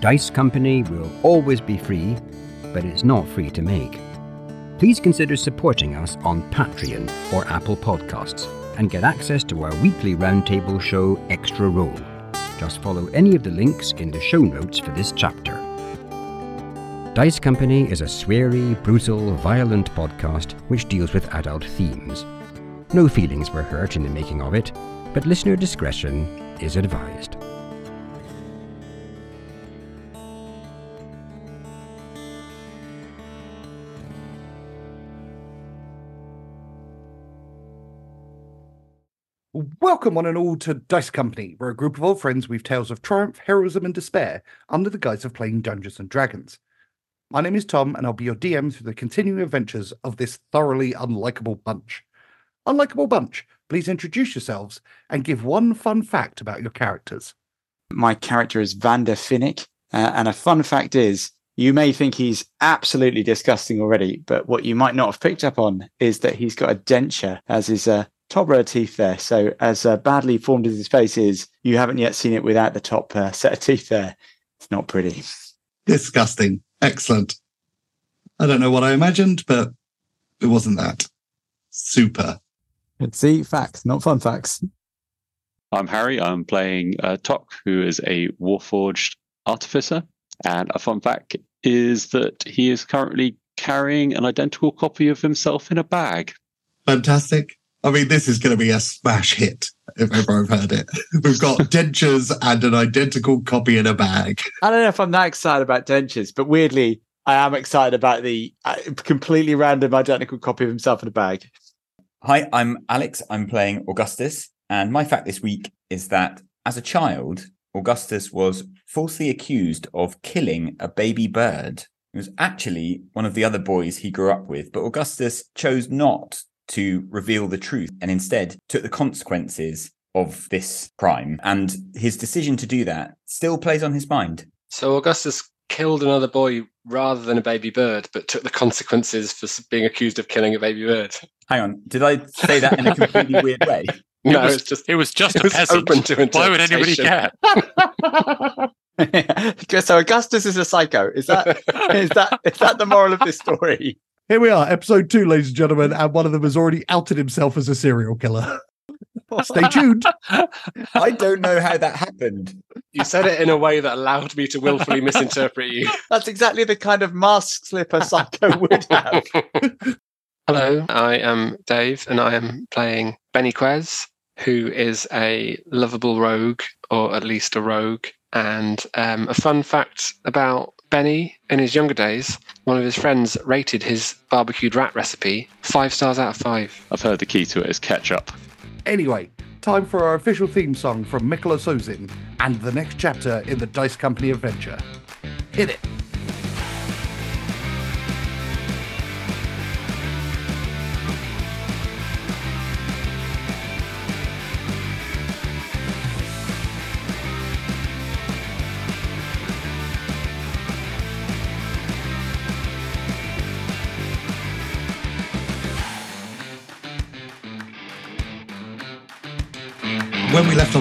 Dice Company will always be free, but it's not free to make. Please consider supporting us on Patreon or Apple Podcasts and get access to our weekly roundtable show, Extra Roll. Just follow any of the links in the show notes for this chapter. Dice Company is a sweary, brutal, violent podcast which deals with adult themes. No feelings were hurt in the making of it, but listener discretion is advised. Welcome, one and all, to Dice Company. We're a group of old friends with tales of triumph, heroism, and despair under the guise of playing Dungeons and Dragons. My name is Tom, and I'll be your DM through the continuing adventures of this thoroughly unlikable bunch. Unlikable bunch, please introduce yourselves and give one fun fact about your characters. My character is Vander Finnick, uh, and a fun fact is you may think he's absolutely disgusting already, but what you might not have picked up on is that he's got a denture as his uh, top row of teeth there. So, as uh, badly formed as his face is, you haven't yet seen it without the top uh, set of teeth there. It's not pretty. Disgusting. Excellent. I don't know what I imagined, but it wasn't that. Super. Let's See, facts, not fun facts. I'm Harry. I'm playing uh, Tok, who is a Warforged artificer. And a fun fact is that he is currently carrying an identical copy of himself in a bag. Fantastic. I mean, this is going to be a smash hit if ever I've heard it. We've got dentures and an identical copy in a bag. I don't know if I'm that excited about dentures, but weirdly, I am excited about the uh, completely random identical copy of himself in a bag. Hi, I'm Alex. I'm playing Augustus. And my fact this week is that as a child, Augustus was falsely accused of killing a baby bird. It was actually one of the other boys he grew up with, but Augustus chose not to reveal the truth and instead took the consequences of this crime. And his decision to do that still plays on his mind. So Augustus killed another boy rather than a baby bird, but took the consequences for being accused of killing a baby bird. Hang on, did I say that in a completely weird way? No, it was, it's just it was just it a was peasant. open to Why would anybody care? so Augustus is a psycho. Is that is that is that the moral of this story? Here we are, episode two, ladies and gentlemen, and one of them has already outed himself as a serial killer. Stay tuned. I don't know how that happened. You said it in a way that allowed me to willfully misinterpret you. That's exactly the kind of mask slipper psycho would have. Hello, I am Dave, and I am playing Benny Quez, who is a lovable rogue, or at least a rogue. And um, a fun fact about Benny in his younger days, one of his friends rated his barbecued rat recipe five stars out of five. I've heard the key to it is ketchup. Anyway, time for our official theme song from Mykola Sosin and the next chapter in the Dice Company adventure. Hit it.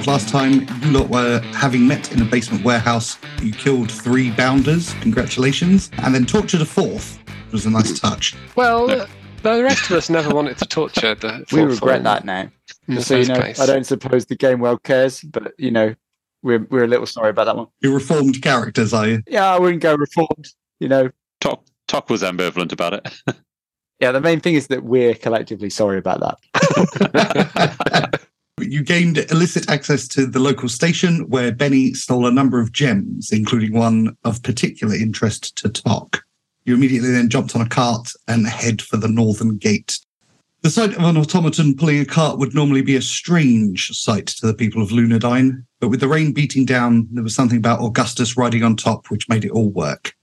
Last time, you lot were having met in a basement warehouse. You killed three bounders, congratulations, and then tortured a fourth, which was a nice touch. Well, the rest of us never wanted to torture the. we regret that now. So you know, place. I don't suppose the game world cares, but you know, we're we're a little sorry about that one. You're reformed characters, are you? Yeah, I wouldn't go reformed. You know, Tok, Tok was ambivalent about it. yeah. The main thing is that we're collectively sorry about that. You gained illicit access to the local station where Benny stole a number of gems, including one of particular interest to Tok. You immediately then jumped on a cart and head for the northern gate. The sight of an automaton pulling a cart would normally be a strange sight to the people of Lunadine, but with the rain beating down, there was something about Augustus riding on top which made it all work.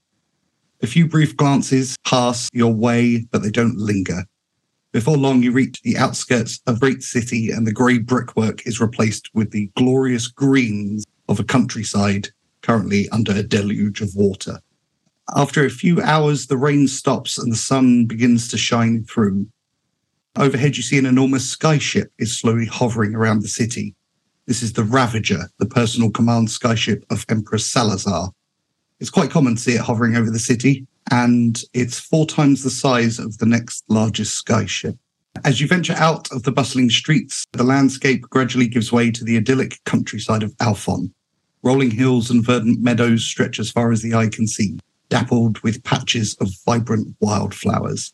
A few brief glances pass your way, but they don't linger. Before long, you reach the outskirts of Great City, and the grey brickwork is replaced with the glorious greens of a countryside currently under a deluge of water. After a few hours, the rain stops and the sun begins to shine through. Overhead, you see an enormous skyship is slowly hovering around the city. This is the Ravager, the personal command skyship of Emperor Salazar. It's quite common to see it hovering over the city, and it's four times the size of the next largest skyship. As you venture out of the bustling streets, the landscape gradually gives way to the idyllic countryside of Alphon. Rolling hills and verdant meadows stretch as far as the eye can see, dappled with patches of vibrant wildflowers.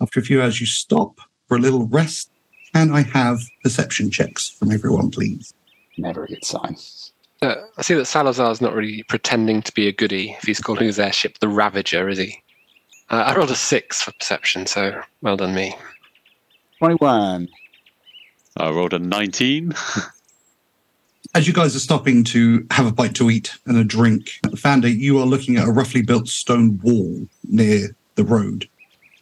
After a few hours, you stop for a little rest. Can I have perception checks from everyone, please? Never a good sign. Uh, I see that Salazar's not really pretending to be a goody if he's calling his airship the Ravager, is he? Uh, I rolled a six for perception, so well done me. 21. I rolled a 19. As you guys are stopping to have a bite to eat and a drink, Founder, you are looking at a roughly built stone wall near the road.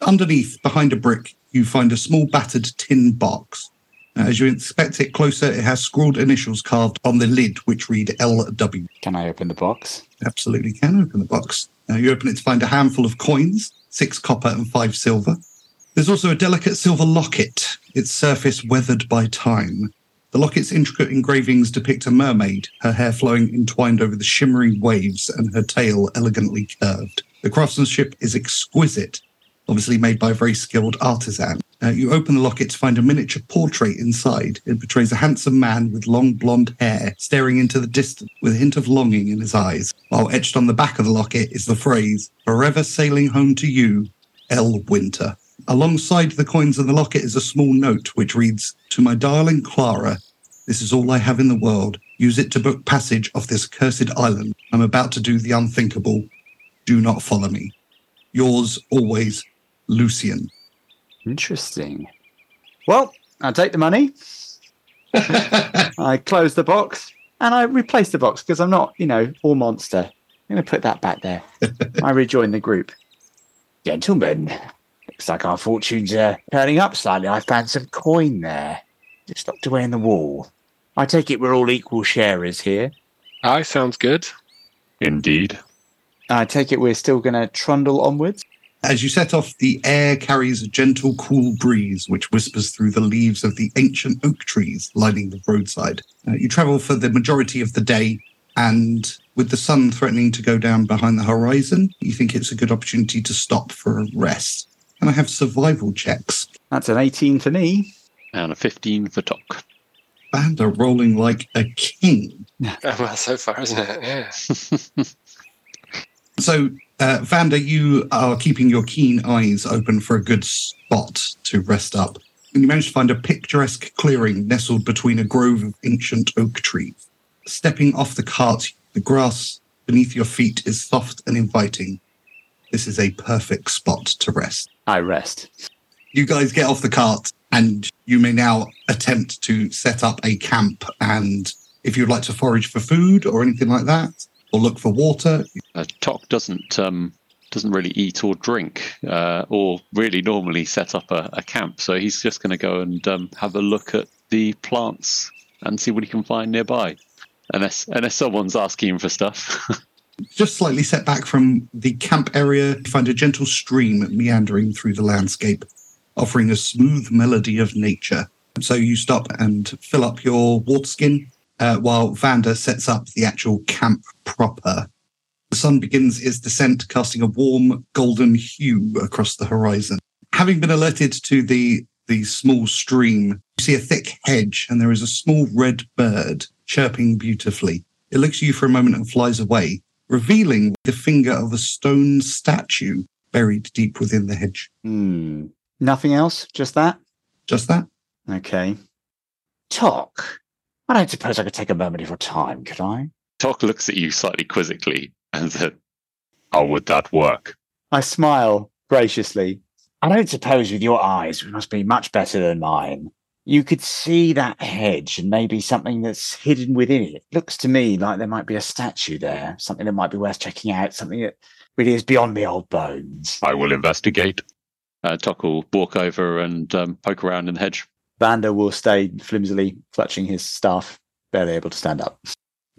Underneath, behind a brick, you find a small battered tin box. Uh, As you inspect it closer, it has scrawled initials carved on the lid, which read LW. Can I open the box? Absolutely can open the box. Uh, you open it to find a handful of coins, six copper and five silver. There's also a delicate silver locket, its surface weathered by time. The locket's intricate engravings depict a mermaid, her hair flowing entwined over the shimmering waves and her tail elegantly curved. The craftsmanship is exquisite, obviously made by a very skilled artisan. Uh, you open the locket to find a miniature portrait inside. It portrays a handsome man with long blonde hair staring into the distance with a hint of longing in his eyes. While etched on the back of the locket is the phrase, Forever sailing home to you, L. Winter. Alongside the coins in the locket is a small note which reads, To my darling Clara, this is all I have in the world. Use it to book passage off this cursed island. I'm about to do the unthinkable. Do not follow me. Yours always, Lucian. Interesting. Well, I'll take the money. I close the box and I replace the box because I'm not, you know, all monster. I'm going to put that back there. I rejoin the group. Gentlemen, looks like our fortunes are turning up slightly. I found some coin there, just locked away in the wall. I take it we're all equal sharers here. Aye, sounds good. Indeed. I take it we're still going to trundle onwards. As you set off, the air carries a gentle, cool breeze which whispers through the leaves of the ancient oak trees lining the roadside. Uh, you travel for the majority of the day, and with the sun threatening to go down behind the horizon, you think it's a good opportunity to stop for a rest. And I have survival checks. That's an 18 for me. And a 15 for Tok. And are rolling like a king. Oh, well, so far, isn't it? Yeah. So, uh, Vanda, you are keeping your keen eyes open for a good spot to rest up. And you manage to find a picturesque clearing nestled between a grove of ancient oak trees. Stepping off the cart, the grass beneath your feet is soft and inviting. This is a perfect spot to rest. I rest. You guys get off the cart and you may now attempt to set up a camp. And if you'd like to forage for food or anything like that, or look for water, Uh, Tok doesn't um, doesn't really eat or drink, uh, or really normally set up a, a camp. So he's just going to go and um, have a look at the plants and see what he can find nearby. Unless unless someone's asking him for stuff. just slightly set back from the camp area, you find a gentle stream meandering through the landscape, offering a smooth melody of nature. So you stop and fill up your water skin uh, while Vanda sets up the actual camp proper. The sun begins its descent, casting a warm golden hue across the horizon. Having been alerted to the the small stream, you see a thick hedge, and there is a small red bird chirping beautifully. It looks at you for a moment and flies away, revealing the finger of a stone statue buried deep within the hedge. Hmm. Nothing else? Just that? Just that. Okay. Tok. I don't suppose I could take a moment of your time, could I? Tok looks at you slightly quizzically and said, "How would that work?" I smile graciously. I don't suppose with your eyes, which must be much better than mine, you could see that hedge and maybe something that's hidden within it. It looks to me like there might be a statue there, something that might be worth checking out, something that really is beyond me old bones. I will investigate. Uh, Tok will walk over and um, poke around in the hedge. Vander will stay flimsily clutching his staff, barely able to stand up.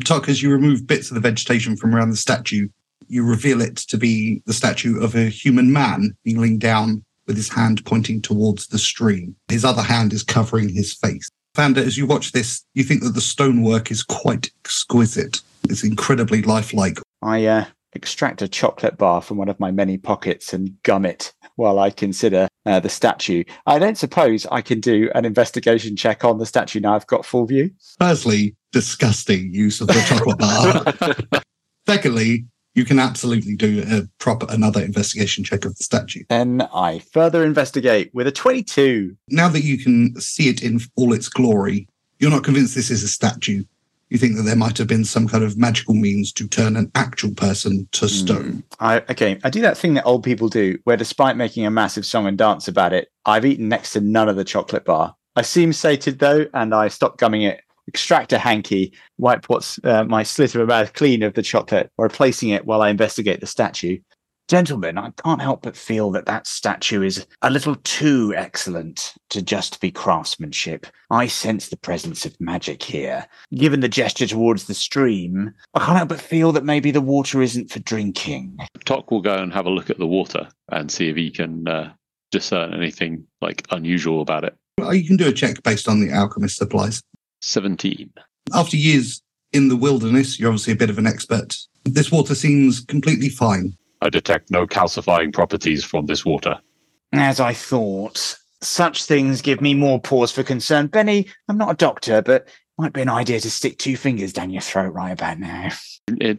Tok, as you remove bits of the vegetation from around the statue, you reveal it to be the statue of a human man kneeling down with his hand pointing towards the stream. His other hand is covering his face. Vanda, as you watch this, you think that the stonework is quite exquisite. It's incredibly lifelike. I uh, extract a chocolate bar from one of my many pockets and gum it while I consider uh, the statue. I don't suppose I can do an investigation check on the statue now I've got full view. Firstly, disgusting use of the chocolate bar. Secondly, you can absolutely do a proper another investigation check of the statue. Then I further investigate with a 22. Now that you can see it in all its glory, you're not convinced this is a statue. You think that there might have been some kind of magical means to turn an actual person to stone. I okay, I do that thing that old people do, where despite making a massive song and dance about it, I've eaten next to none of the chocolate bar. I seem sated though, and I stop gumming it. Extract a hanky, wipe what's uh, my slit of a mouth clean of the chocolate, replacing it while I investigate the statue. Gentlemen, I can't help but feel that that statue is a little too excellent to just be craftsmanship. I sense the presence of magic here. Given the gesture towards the stream, I can't help but feel that maybe the water isn't for drinking. Tok will go and have a look at the water and see if he can uh, discern anything like unusual about it. Well, You can do a check based on the alchemist supplies. 17. After years in the wilderness, you're obviously a bit of an expert. This water seems completely fine. I detect no calcifying properties from this water. As I thought, such things give me more pause for concern. Benny, I'm not a doctor, but might be an idea to stick two fingers down your throat right about now.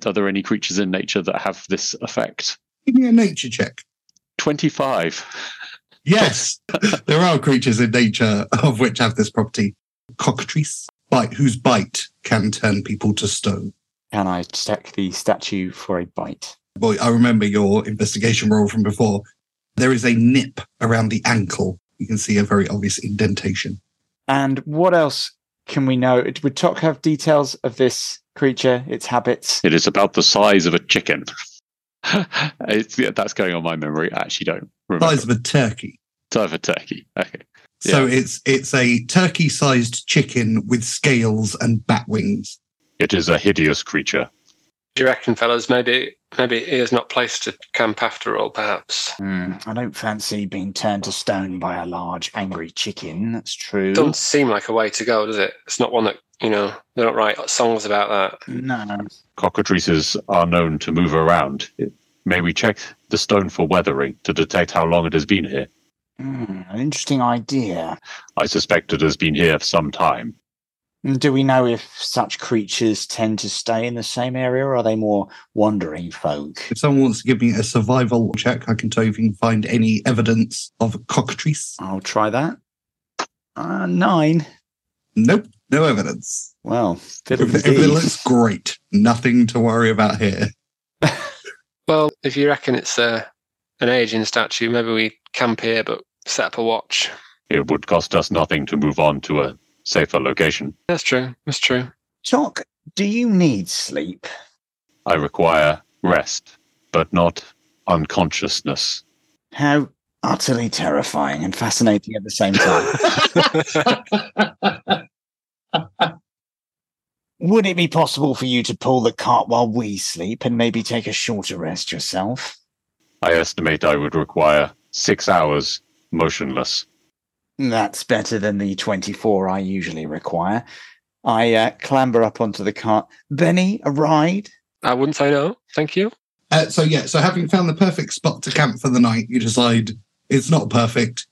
Are there any creatures in nature that have this effect? Give me a nature check. 25. Yes, there are creatures in nature of which have this property. Cockatrice, bite, whose bite can turn people to stone. Can I check the statue for a bite? Boy, I remember your investigation roll from before. There is a nip around the ankle. You can see a very obvious indentation. And what else can we know? Would Tok have details of this creature, its habits? It is about the size of a chicken. it's, yeah, that's going on my memory. I actually don't remember. Size of a turkey. Size of a turkey. Okay. So it's it's a turkey-sized chicken with scales and bat wings. It is a hideous creature. Do you reckon, fellas? Maybe maybe he is not placed to camp after all. Perhaps Hmm, I don't fancy being turned to stone by a large, angry chicken. That's true. doesn't seem like a way to go, does it? It's not one that you know. They don't write songs about that. No. Cockatrices are known to move around. May we check the stone for weathering to detect how long it has been here? Hmm, an interesting idea. I suspect it has been here for some time. Do we know if such creatures tend to stay in the same area or are they more wandering folk? If someone wants to give me a survival check, I can tell you if you can find any evidence of cockatrice. I'll try that. Uh, nine. Nope, no evidence. Well, it the looks great. Nothing to worry about here. Well, if you reckon it's uh, an aging statue, maybe we camp here, but set up a watch. It would cost us nothing to move on to a safer location. That's true. That's true. Tok, do you need sleep? I require rest, but not unconsciousness. How utterly terrifying and fascinating at the same time. Would it be possible for you to pull the cart while we sleep and maybe take a shorter rest yourself? I estimate I would require six hours motionless. That's better than the 24 I usually require. I uh, clamber up onto the cart. Benny, a ride? I wouldn't say no. Thank you. Uh, so yeah, so having found the perfect spot to camp for the night, you decide it's not perfect.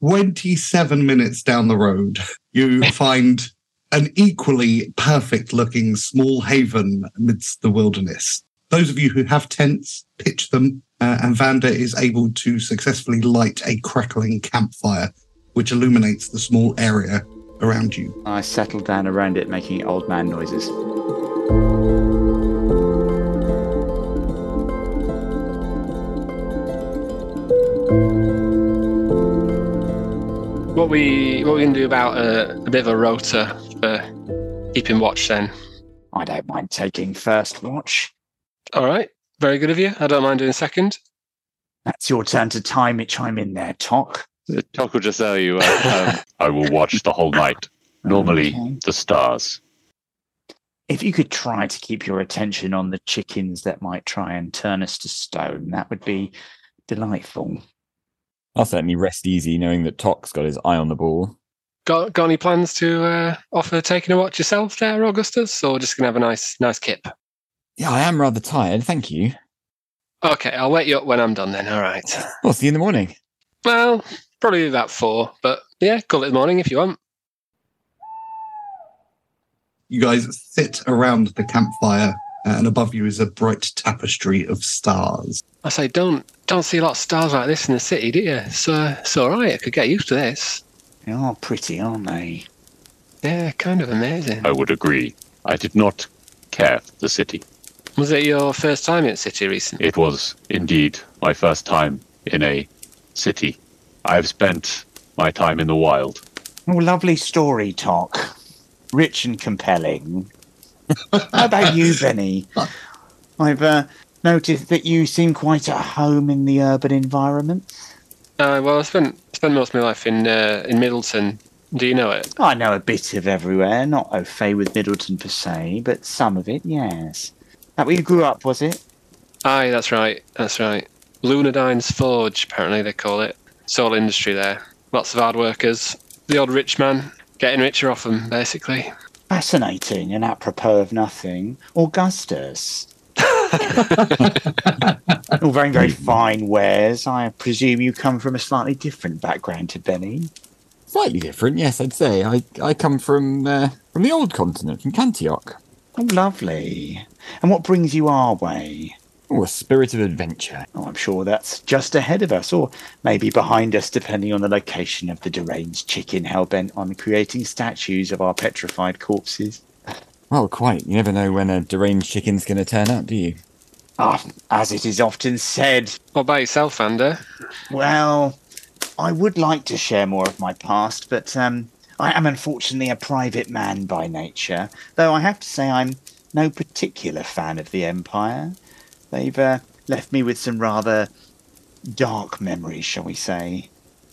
27 minutes down the road, you find an equally perfect looking small haven amidst the wilderness. Those of you who have tents, pitch them, uh, and Vanda is able to successfully light a crackling campfire, which illuminates the small area around you. I settle down around it, making old man noises. What we what we can do about a, a bit of a rota for keeping watch then? I don't mind taking first watch. All right. Very good of you. I don't mind doing second. That's your turn to time it. Chime in there, Tok. Tok will just tell you, uh, um, I will watch the whole night. Normally, Okay. the stars. If you could try to keep your attention on the chickens that might try and turn us to stone, that would be delightful. I'll certainly rest easy knowing that Tok's got his eye on the ball. Got got any plans to uh, offer taking a watch yourself there, Augustus, or just gonna have a nice nice kip? Yeah, I am rather tired. Thank you. Okay, I'll wake you up when I'm done then. All right. Well, see you in the morning. Well, probably about four, but yeah, call it the morning if you want. You guys sit around the campfire, uh, and above you is a bright tapestry of stars. I say, don't don't see a lot of stars like this in the city, do you? So it's all right. I could get used to this. They are pretty, aren't they? Yeah, kind of amazing. I would agree. I did not care for the city. Was it your first time in the city recently? It was indeed my first time in a city. I've spent my time in the wild. Oh, lovely story, Tok. Rich and compelling. How about you, Benny? I've uh, noticed that you seem quite at home in the urban environment. Uh, well, I spent spent most of my life in uh, in Middleton. Do you know it? I know a bit of everywhere, not au fait with Middleton per se, but some of it, yes. That where you grew up, was it? Aye, that's right. That's right. Lunadine's Forge, apparently they call it. It's all industry there. Lots of hard workers. The odd rich man getting richer off them, basically. Fascinating and apropos of nothing. Augustus. All very, very fine wares. I presume you come from a slightly different background to Benny. Slightly different, yes, I'd say. I, I come from uh, from the old continent, from Cantioch. Oh, lovely. And what brings you our way? Oh, a spirit of adventure. Oh, I'm sure that's just ahead of us, or maybe behind us, depending on the location of the deranged chicken hell bent on creating statues of our petrified corpses. Well, quite. You never know when a deranged chicken's going to turn up, do you? Ah, as it is often said, What about yourself, Vander? well, I would like to share more of my past, but um, I am unfortunately a private man by nature, though I have to say I'm no particular fan of the Empire. They've uh, left me with some rather dark memories, shall we say.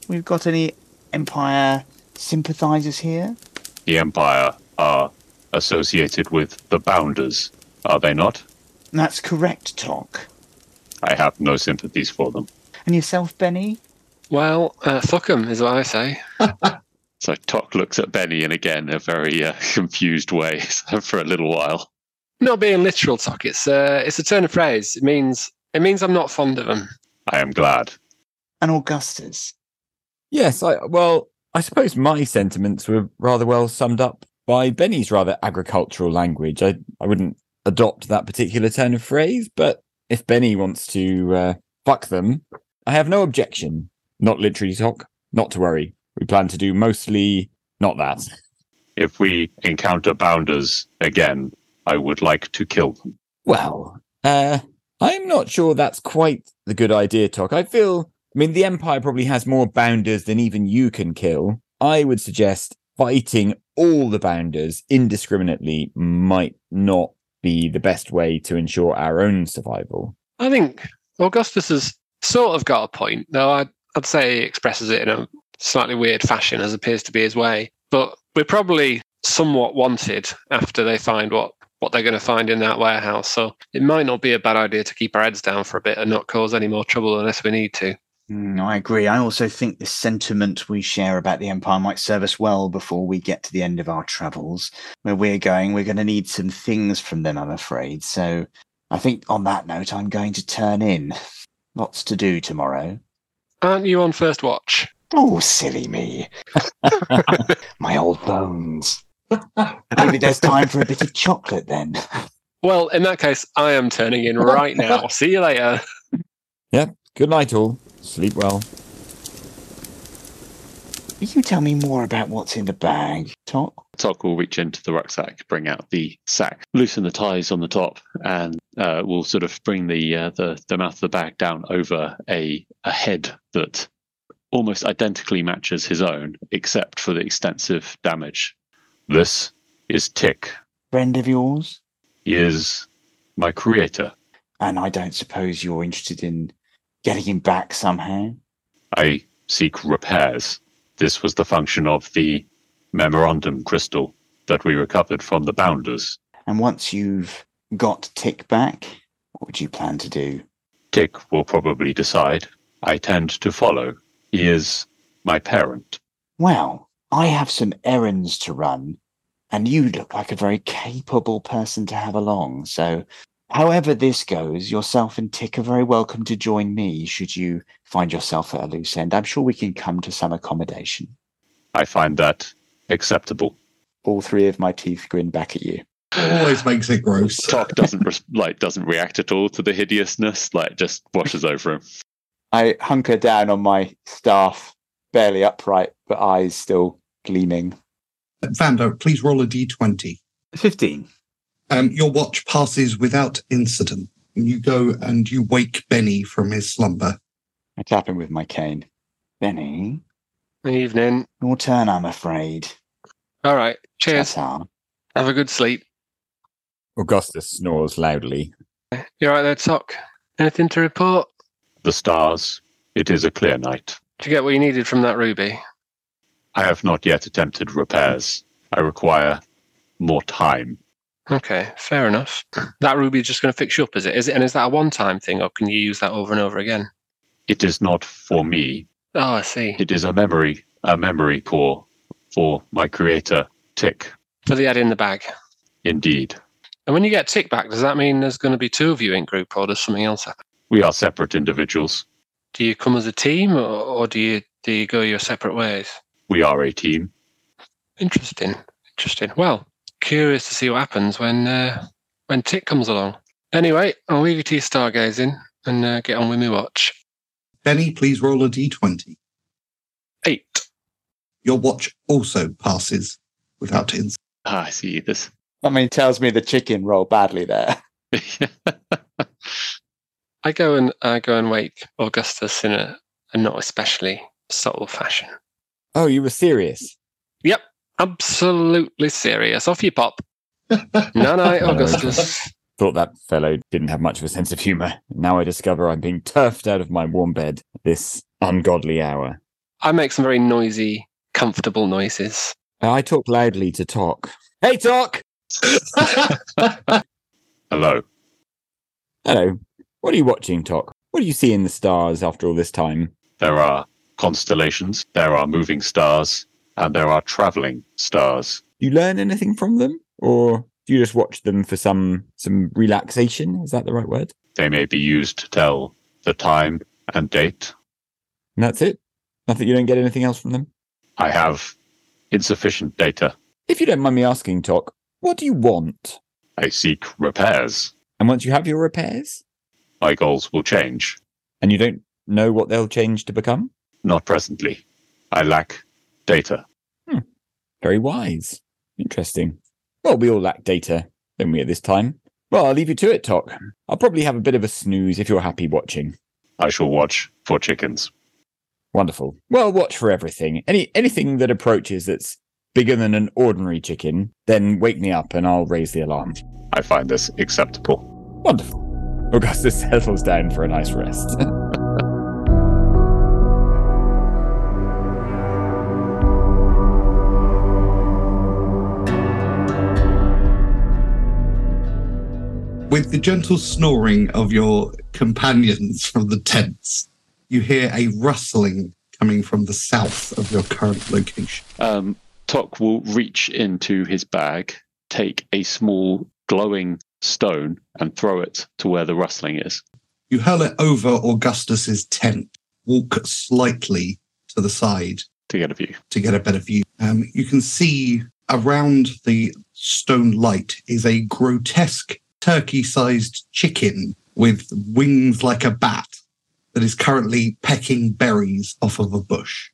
We've got any Empire sympathizers here? The Empire are associated with the Bounders, are they not? That's correct, Tok. I have no sympathies for them. And yourself, Benny? Well, uh, fuck 'em is what I say. So Tok looks at Benny in again a very uh, confused way for a little while. Not being literal, Tok. It's uh, it's a turn of phrase. It means it means I'm not fond of them. I am glad. And Augustus? Yes, I well, I suppose my sentiments were rather well summed up by Benny's rather agricultural language. I, I wouldn't adopt that particular turn of phrase, but if Benny wants to uh, fuck them, I have no objection. Not literally Tok, not to worry. We plan to do mostly not that. If we encounter Bounders again, I would like to kill them. Well, uh, I'm not sure that's quite the good idea, Tok. I feel, I mean, the Empire probably has more bounders than even you can kill. I would suggest fighting all the bounders indiscriminately might not be the best way to ensure our own survival. I think Augustus has sort of got a point, though I'd, I'd say he expresses it in a slightly weird fashion, as appears to be his way. But we're probably somewhat wanted after they find what, what they're going to find in that warehouse. So it might not be a bad idea to keep our heads down for a bit and not cause any more trouble unless we need to. Mm, I agree. I also think the sentiment we share about the Empire might serve us well before we get to the end of our travels. Where we're going, we're going to need some things from them, I'm afraid. So I think on that note, I'm going to turn in. Lots to do tomorrow. Aren't you on first watch? Oh, silly me. My old bones. Maybe there's time for a bit of chocolate then. Well, in that case, I am turning in right now. See you later. Yep. Good night, all. Sleep well. Will you tell me more about what's in the bag, Tok? Tok will reach into the rucksack, bring out the sack, loosen the ties on the top, and uh, will sort of bring the, uh, the the mouth of the bag down over a a head that almost identically matches his own, except for the extensive damage. This is Tick. Friend of yours? He is my creator. And I don't suppose you're interested in getting him back somehow? I seek repairs. This was the function of the memorandum crystal that we recovered from the Bounders. And once you've got Tick back, what would you plan to do? Tick will probably decide. I tend to follow. He is my parent. Well, I have some errands to run, and you look like a very capable person to have along. So However, this goes, yourself and Tick are very welcome to join me should you find yourself at a loose end. I'm sure we can come to some accommodation. I find that acceptable. All three of my teeth grin back at you. Always makes it gross. Tok doesn't res- like doesn't react at all to the hideousness. Like just washes over him. I hunker down on my staff, barely upright, but eyes still gleaming. Vanda, please roll a d20. 15. Um, your watch passes without incident. You go and you wake Benny from his slumber. I tap him with my cane. Benny, Evening. your turn, I'm afraid. All right. Cheers. Ta-ta. Have a good sleep. Augustus snores loudly. You're right there, Tok? Anything to report? The stars. It is a clear night. Did you get what you needed from that ruby? I have not yet attempted repairs. I require more time. Okay, fair enough. That ruby is just going to fix you up, is it? Is it? And is that a one-time thing, or can you use that over and over again? It is not for me. Oh, I see. It is a memory, a memory core for my creator, Tick. For the ad in the bag. Indeed. And when you get Tick back, does that mean there's going to be two of you in group, or does something else happen? We are separate individuals. Do you come as a team, or, or do you do you go your separate ways? We are a team. Interesting. Interesting. Well, curious to see what happens when uh, when Tick comes along. Anyway, I'll leave you to your stargazing and uh, get on with my watch. Benny, please roll a d20. Eight. Your watch also passes without incident. Ah, I see this. I mean, tells me the chicken rolled badly there. I go and I go and wake Augustus in a, a not especially subtle fashion. Oh, you were serious? Yep, absolutely serious. Off you pop. No, no, Augustus. Thought that fellow didn't have much of a sense of humour. Now I discover I'm being turfed out of my warm bed this ungodly hour. I make some very noisy, comfortable noises. I talk loudly to Tok. Hey, Tok! Hello. Hello. What are you watching, Tok? What do you see in the stars after all this time? There are constellations, there are moving stars, and there are traveling stars. Do you learn anything from them? Or do you just watch them for some some relaxation? Is that the right word? They may be used to tell the time and date. And that's it? Nothing you don't get anything else from them? I have insufficient data. If you don't mind me asking, Tok, what do you want? I seek repairs. And once you have your repairs, My goals will change. and you don't know what they'll change to become? Not presently. I lack data. Hmm. Very wise. Interesting. Well, we all lack data, don't we, at this time? Well, I'll leave you to it, Tok. I'll probably have a bit of a snooze if you're happy watching. I shall watch for chickens. Wonderful. Well, watch for everything. Any anything that approaches that's bigger than an ordinary chicken, then wake me up and I'll raise the alarm. I find this acceptable. Wonderful. Augustus settles down for a nice rest. With the gentle snoring of your companions from the tents, you hear a rustling coming from the south of your current location. Um, Tok will reach into his bag, take a small glowing stone, and throw it to where the rustling is. You hurl it over Augustus's tent, walk slightly to the side to get a view. to get a better view. Um, you can see around the stone light is a grotesque turkey sized chicken with wings like a bat that is currently pecking berries off of a bush.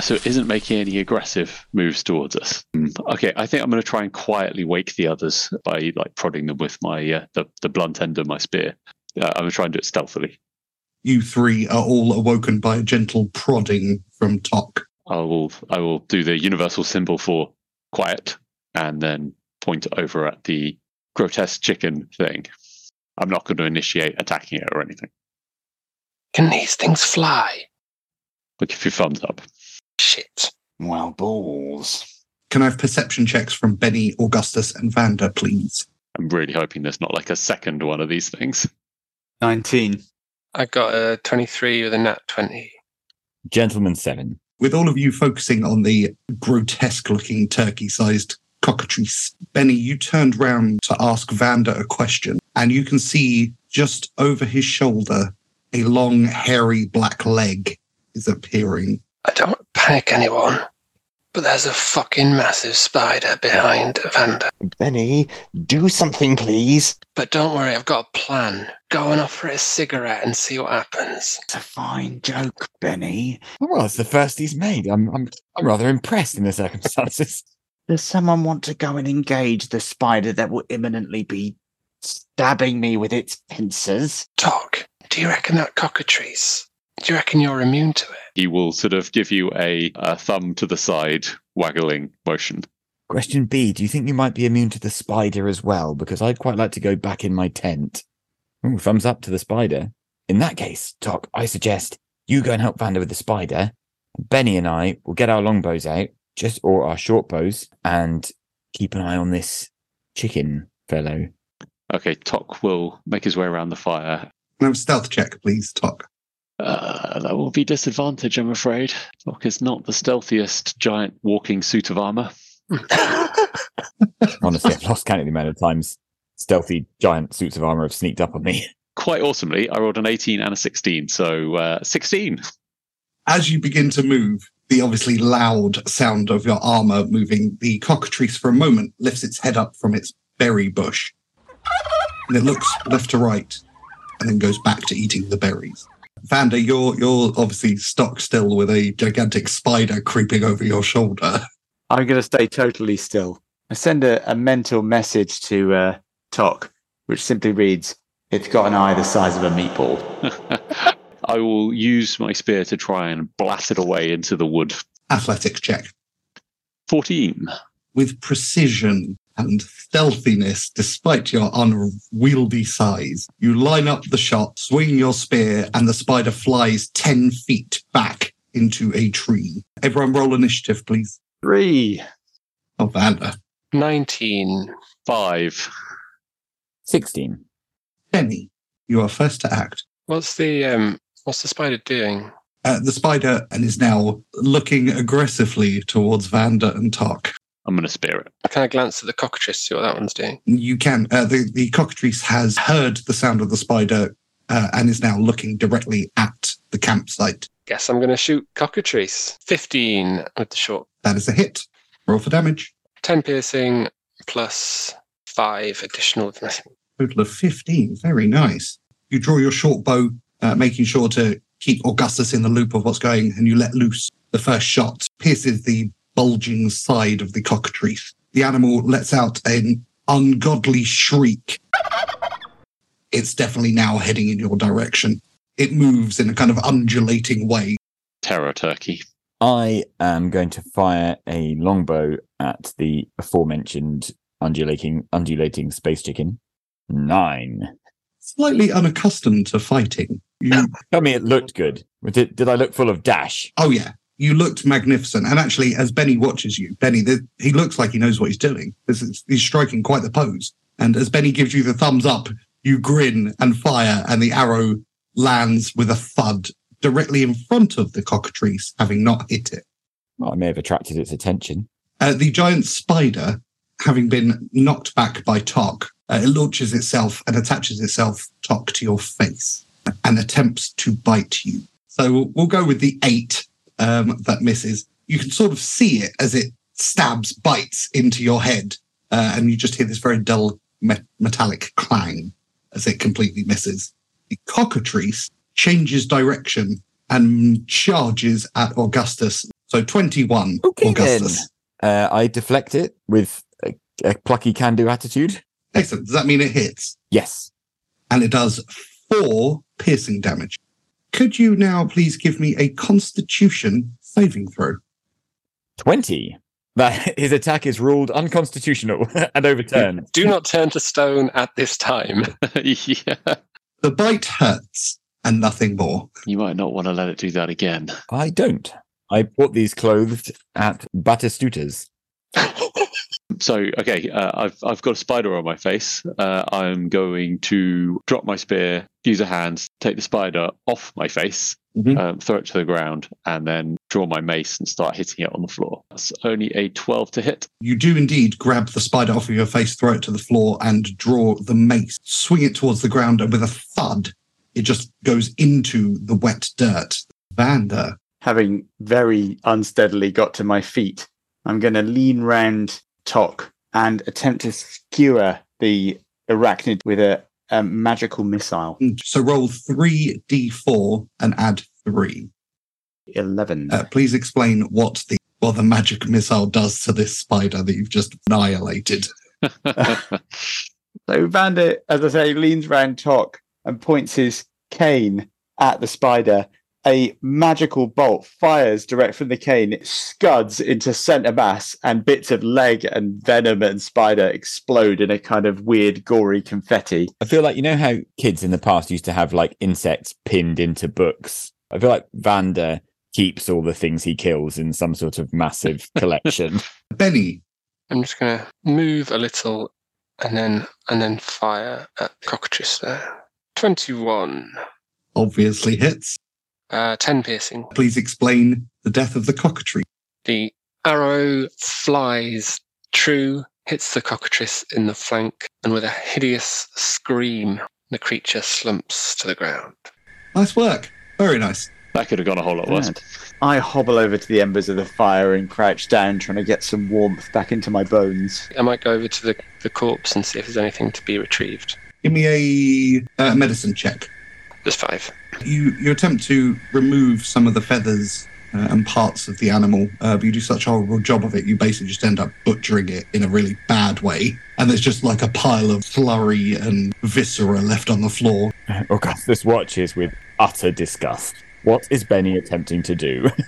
So it isn't making any aggressive moves towards us. Okay, I think I'm going to try and quietly wake the others by like prodding them with my uh, the the blunt end of my spear. Uh, I'm going to try and do it stealthily. You three are all awoken by a gentle prodding from Tok. I will I will do the universal symbol for quiet and then point over at the grotesque chicken thing. I'm not going to initiate attacking it or anything. Can these things fly? I'll give you thumbs up. Shit. Well, balls. Can I have perception checks from Benny, Augustus, and Vanda, please? I'm really hoping there's not like a second one of these things. 19. I got a 23 with a nat 20. Gentleman seven. With all of you focusing on the grotesque looking turkey sized cockatrice, Benny, you turned round to ask Vanda a question. and you can see just over his shoulder a long, hairy black leg is appearing. I don't panic anyone, but there's a fucking massive spider behind Vanda. Benny, do something, please. But don't worry, I've got a plan. Go and offer it a cigarette and see what happens. It's a fine joke, Benny. Oh, well, it's the first he's made. I'm, I'm, I'm rather impressed in the circumstances. Does someone want to go and engage the spider that will imminently be stabbing me with its pincers? Tok. Do you reckon that cockatrice? Do you reckon you're immune to it? He will sort of give you a, a thumb to the side, waggling motion. Question B Do you think you might be immune to the spider as well? Because I'd quite like to go back in my tent. Ooh, thumbs up to the spider. In that case, Doc, I suggest you go and help Vanda with the spider. Benny and I will get our longbows out, just or our short bows, and keep an eye on this chicken fellow. Okay, Tok will make his way around the fire. Can I have a stealth check, please, Tok? Uh, that will be disadvantage, I'm afraid. Tok is not the stealthiest giant walking suit of armor. Honestly, I've lost count of the amount of times stealthy giant suits of armor have sneaked up on me. Quite awesomely, I rolled an 18 and a 16, so uh, 16. As you begin to move, the obviously loud sound of your armor moving, the cockatrice for a moment lifts its head up from its berry bush. And it looks left to right and then goes back to eating the berries. Vanda, you're you're obviously stock still with a gigantic spider creeping over your shoulder. I'm going to stay totally still. I send a, a mental message to uh, Tok, which simply reads, It's got an eye the size of a meatball. I will use my spear to try and blast it away into the wood. Athletics check. 14. With precision and stealthiness, despite your unwieldy size, you line up the shot, swing your spear, and the spider flies 10 feet back into a tree. Everyone roll initiative, please. Three. Oh, Vanda. 19. 5. 16. Benny, you are first to act. What's the um what's the spider doing? Uh, the spider and is now looking aggressively towards Vanda and Tok. I'm going to spear it. Can I glance at the cockatrice, see what that one's doing? You can. Uh, the, the cockatrice has heard the sound of the spider uh, and is now looking directly at the campsite. Guess I'm gonna shoot cockatrice. 15 with the short. That is a hit. Roll for damage. 10 piercing plus 5 additional with. Total of 15. Very nice. You draw your short bow, uh, making sure to keep Augustus in the loop of what's going, and you let loose. The first shot pierces the bulging side of the cockatrice. The animal lets out an ungodly shriek. It's definitely now heading in your direction. It moves in a kind of undulating way. Terror turkey. I am going to fire a longbow at the aforementioned undulating undulating space chicken. Nine. Slightly unaccustomed to fighting. You, Tell me it looked good. Did, did I look full of dash? oh yeah, you looked magnificent. And actually, as Benny watches you, Benny, the, he looks like he knows what he's doing. Is, he's striking quite the pose. And as Benny gives you the thumbs up, you grin and fire, and the arrow lands with a thud directly in front of the cockatrice, having not hit it. Well, I may have attracted its attention. Uh, the giant spider, having been knocked back by Tok, uh, it launches itself and attaches itself, Tok, to your face and attempts to bite you. So we'll, we'll go with the eight um, that misses. You can sort of see it as it stabs, bites into your head, uh, and you just hear this very dull me- metallic clang as it completely misses. The cockatrice changes direction and charges at Augustus. So 21, Augustus. Uh, I deflect it with a, a plucky can-do attitude. Excellent. Does that mean it hits? Yes. And it does four piercing damage. Could you now please give me a constitution saving throw? 20. That his attack is ruled unconstitutional and overturned. Do not turn to stone at this time. yeah. The bite hurts and nothing more. You might not want to let it do that again. I don't. I bought these clothed at Batistuta's. So, okay, uh, I've I've got a spider on my face. Uh, I'm going to drop my spear, use a hand, take the spider off my face, Mhm. um, throw it to the ground, and then draw my mace and start hitting it on the floor. That's only a 12 to hit. You do indeed grab the spider off of your face, throw it to the floor, and draw the mace, swing it towards the ground, and with a thud, it just goes into the wet dirt. Vander, Having very unsteadily got to my feet, I'm going to lean round Tok and attempt to skewer the arachnid with a, a magical missile. so roll 3d4 and add 3. 11. Uh, please explain what the what the magic missile does to this spider that you've just annihilated. So Vander, as I say, leans round Tok and points his cane at the spider. A magical bolt fires direct from the cane. Scuds into center mass, and bits of leg and venom and spider explode in a kind of weird, gory confetti. I feel like you know how kids in the past used to have like insects pinned into books. I feel like Vander keeps all the things he kills in some sort of massive collection. Benny, I'm just going to move a little and then and then fire at the cockatrice there. 21. obviously hits. Uh, 10 piercing. Please explain the death of the cockatrice. The arrow flies true, hits the cockatrice in the flank, and with a hideous scream, the creature slumps to the ground. Nice work. Very nice. that could have gone a whole lot worse. Good. I hobble over to the embers of the fire and crouch down, trying to get some warmth back into my bones. I might go over to the, the corpse and see if there's anything to be retrieved. Give me a uh, medicine check. Just five. You you attempt to remove some of the feathers uh, and parts of the animal, uh, but you do such a horrible job of it, you basically just end up butchering it in a really bad way. And there's just like a pile of flurry and viscera left on the floor. Augustus watches with utter disgust. What is Benny attempting to do?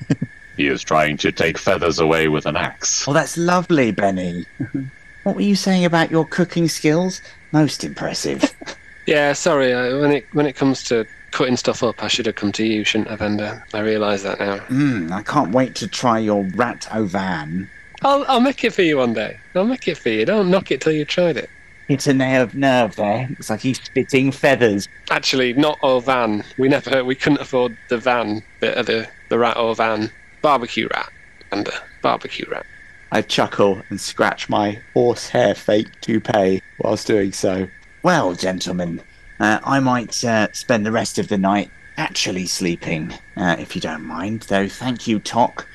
He is trying to take feathers away with an axe. Oh, that's lovely, Benny. what were you saying about your cooking skills? Most impressive. Yeah, sorry. Uh, when it when it comes to cutting stuff up, I should have come to you, shouldn't I, Ender? I realise that now. Hmm, I can't wait to try your rat ovan. I'll I'll make it for you one day. I'll make it for you. Don't knock it till you've tried it. Hit a nerve nerve there. Looks like he's spitting feathers. Actually, not or van. We never we couldn't afford the van bit of the the rat or van barbecue rat and barbecue rat. I chuckle and scratch my horsehair fake toupee whilst doing so. Well, gentlemen, uh, I might uh, spend the rest of the night actually sleeping, uh, if you don't mind. Though, thank you, Tok,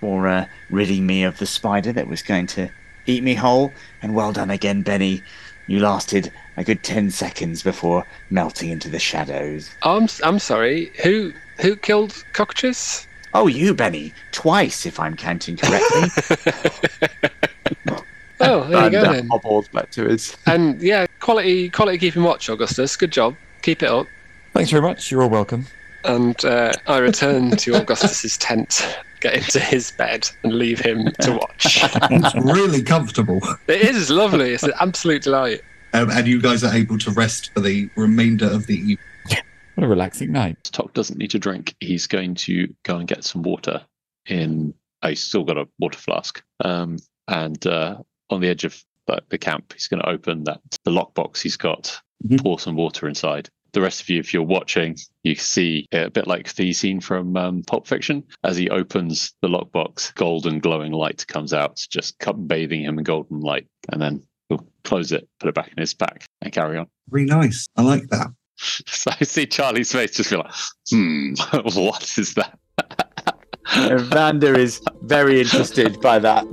for uh, ridding me of the spider that was going to eat me whole. And well done again, Benny. You lasted a good ten seconds before melting into the shadows. Oh, I'm I'm sorry. Who who killed cockatrice? Oh, you, Benny, twice, if I'm counting correctly. Oh, there you go Vander then. hobbles back to his. And yeah, quality quality keeping watch, Augustus. Good job. Keep it up. Thanks very much. You're all welcome. And uh, I return to Augustus's tent, get into his bed, and leave him to watch. It's really comfortable. it is lovely. It's an absolute delight. Um, and you guys are able to rest for the remainder of the evening. What a relaxing night. Tok doesn't need to drink. He's going to go and get some water in. I still got a water flask. Um, and uh, on the edge of the, the camp, he's going to open that the lockbox he's got, Mhm. pour some water inside. The rest of you, if you're watching, you see a bit like the scene from um, Pulp Fiction. As he opens the lockbox, golden glowing light comes out, just come bathing him in golden light, and then he'll close it, put it back in his pack, and carry on. Very nice. I like that. So I see Charlie's face just be like, hmm, what is that? Uh, Vander is very interested by that.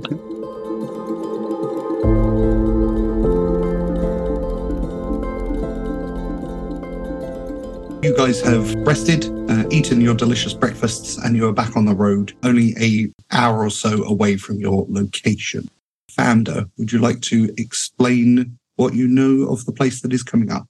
You guys have rested, uh, eaten your delicious breakfasts, and you are back on the road, only a hour or so away from your location. Founder, would you like to explain what you know of the place that is coming up?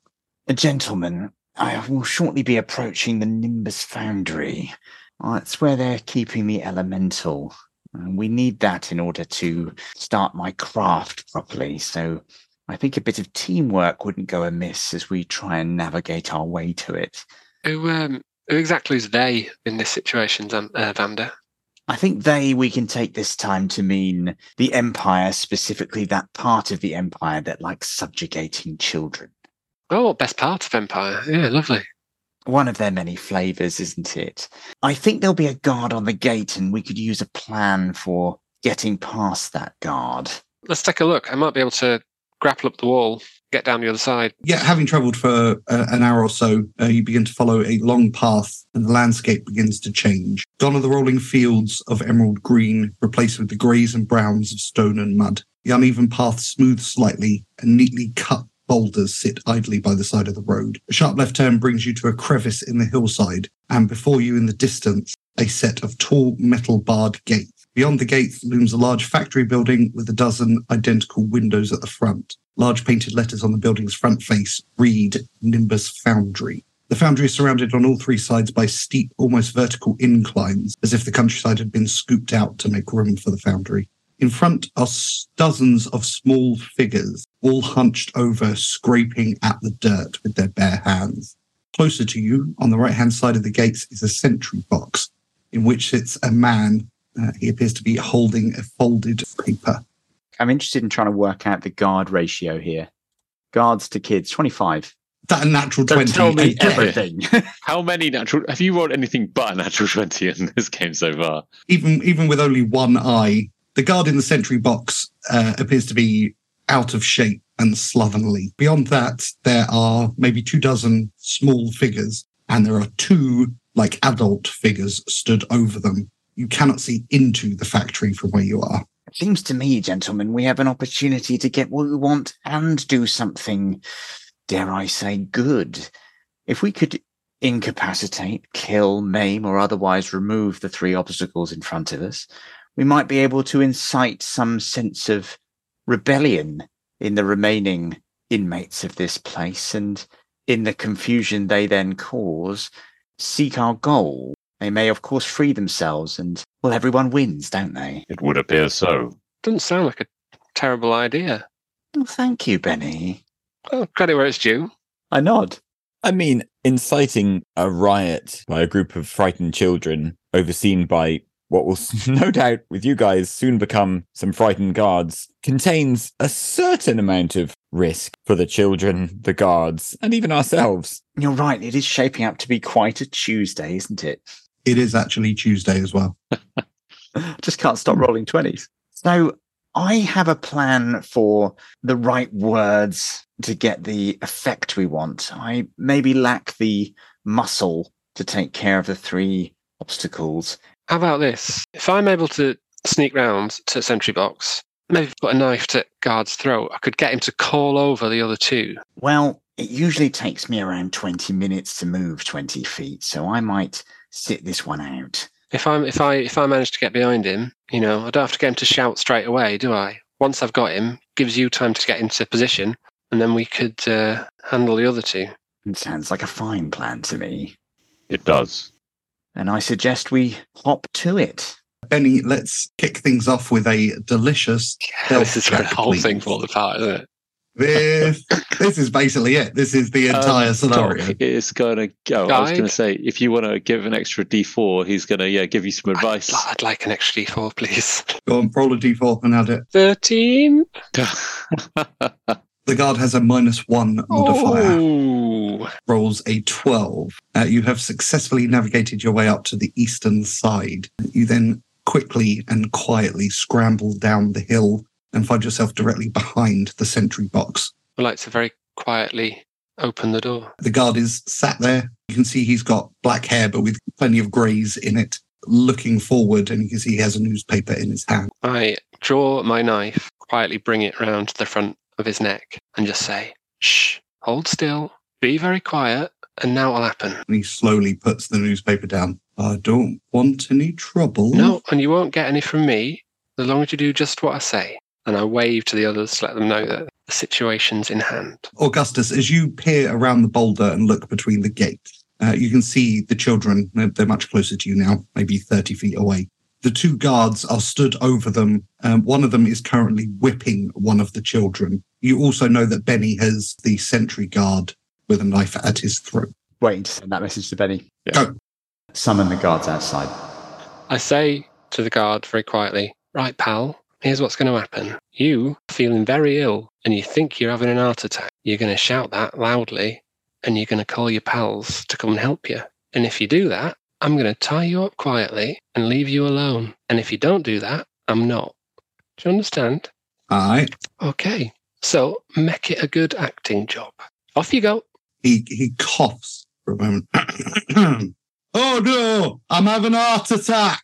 Gentlemen, I will shortly be approaching the Nimbus Foundry. Uh, it's where they're keeping the elemental. And we need that in order to start my craft properly. So I think a bit of teamwork wouldn't go amiss as we try and navigate our way to it. Who um who exactly is they in this situation, uh, Vander? I think they we can take this time to mean the Empire, specifically that part of the Empire that likes subjugating children. Oh, best part of Empire. Yeah, lovely. One of their many flavors, isn't it? I think there'll be a guard on the gate, and we could use a plan for getting past that guard. Let's take a look. I might be able to grapple up the wall, get down the other side. Yeah, having travelled for uh, an hour or so, uh, you begin to follow a long path and the landscape begins to change. Gone are the rolling fields of emerald green, replaced with the greys and browns of stone and mud. The uneven path smooths slightly and neatly cut boulders sit idly by the side of the road. A sharp left turn brings you to a crevice in the hillside, and before you in the distance, a set of tall metal barred gates. Beyond the gates looms a large factory building with a dozen identical windows at the front. Large painted letters on the building's front face read Nimbus Foundry. The foundry is surrounded on all three sides by steep, almost vertical inclines, as if the countryside had been scooped out to make room for the foundry. In front are dozens of small figures, all hunched over, scraping at the dirt with their bare hands. Closer to you, on the right hand side of the gates, is a sentry box in which sits a man. Uh, he appears to be holding a folded paper. I'm interested in trying to work out the guard ratio here. Guards to kids, 25. That a natural Don't 20. tell me again. everything. How many natural? Have you rolled anything but a natural twenty in this game so far? even even with only one eye, the guard in the sentry box uh, appears to be out of shape and slovenly. Beyond that, there are maybe two dozen small figures, and there are two like adult figures stood over them. You cannot see into the factory from where you are. It seems to me, gentlemen, we have an opportunity to get what we want and do something, dare I say, good. If we could incapacitate, kill, maim, or otherwise remove the three obstacles in front of us, we might be able to incite some sense of rebellion in the remaining inmates of this place. And in the confusion they then cause, seek our goal. They may, of course, free themselves, and well, everyone wins, don't they? It would appear so. Doesn't sound like a terrible idea. Well, thank you, Benny. Oh, credit where it's due. I nod. I mean, inciting a riot by a group of frightened children overseen by what will no doubt, with you guys, soon become some frightened guards, contains a certain amount of risk for the children, the guards, and even ourselves. You're right. It is shaping up to be quite a Tuesday, isn't it? It is actually Tuesday as well. Just can't stop rolling 20s. So I have a plan for the right words to get the effect we want. I maybe lack the muscle to take care of the three obstacles. How about this? If I'm able to sneak round to sentry box, maybe put a knife to guard's throat, I could get him to call over the other two. Well, it usually takes me around 20 minutes to move 20 feet, so I might sit this one out. If I'm if I if I manage to get behind him, you know, I don't have to get him to shout straight away, do I? Once I've got him, gives you time to get into position, and then we could uh, handle the other two. It sounds like a fine plan to me. It does. And I suggest we hop to it. Benny, let's kick things off with a delicious. Yeah, this is where the check, whole please. thing falls apart, isn't it? This, this is basically it. This is the entire Um, scenario. Doc is going to go. I was going to say, if you want to give an extra D4, he's going to yeah give you some advice. I'd, I'd like an extra d4, please. Go on, roll a d4 and add it. Thirteen. The guard has a minus one modifier. Oh, rolls a 12. Uh, you have successfully navigated your way up to the eastern side. You then quickly and quietly scramble down the hill and find yourself directly behind the sentry box. I'd like to very quietly open the door. The guard is sat there. You can see he's got black hair, but with plenty of greys in it, looking forward, and you can see he has a newspaper in his hand. I draw my knife, quietly bring it round to the front of his neck, and just say, "Shh, hold still, be very quiet." And now what'll happen? And he slowly puts the newspaper down. I don't want any trouble. No, and you won't get any from me as long as you do just what I say. And I wave to the others to let them know that the situation's in hand. Augustus, as you peer around the boulder and look between the gates, uh, you can see the children. They're, they're much closer to you now, maybe 30 feet away. The two guards are stood over them. Um, one of them is currently whipping one of the children. You also know that Benny has the sentry guard with a knife at his throat. Wait, to send that message to Benny. Go. Summon the guards outside. I say to the guard very quietly. Right, pal, here's what's going to happen. You feeling very ill and you think you're having an heart attack. You're going to shout that loudly and you're going to call your pals to come and help you. And if you do that, I'm going to tie you up quietly and leave you alone. And if you don't do that, I'm not. Do you understand? Aye. Okay. So make it a good acting job. Off you go. He he coughs for a moment. oh no, I'm having a heart attack.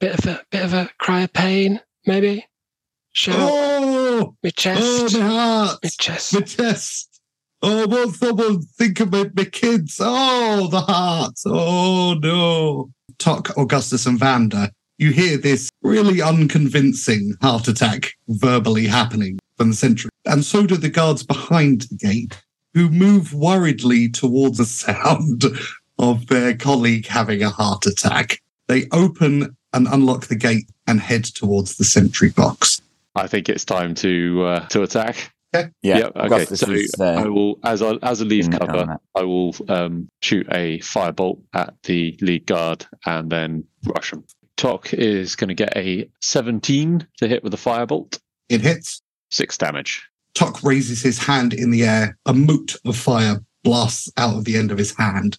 Bit of a bit of a cry of pain, maybe. Shout. Oh, My chest. oh, my heart, my chest. my chest. Oh, won't someone think about my, my kids? Oh, the heart. Oh no. Tok, Augustus, and Vanda, you hear this really unconvincing heart attack verbally happening from the sentry. And so do the guards behind the gate, who move worriedly towards the sound of their colleague having a heart attack. They open and unlock the gate and head towards the sentry box. I think it's time to uh, to attack. Yeah, Yep, okay. Augustus So is uh, I will, as I as a lead cover. I will um, shoot a firebolt at the lead guard and then rush him. Tok is going to get a 17 to hit with a firebolt, It hits. six damage. Tok raises his hand in the air. A moot of fire blasts out of the end of his hand,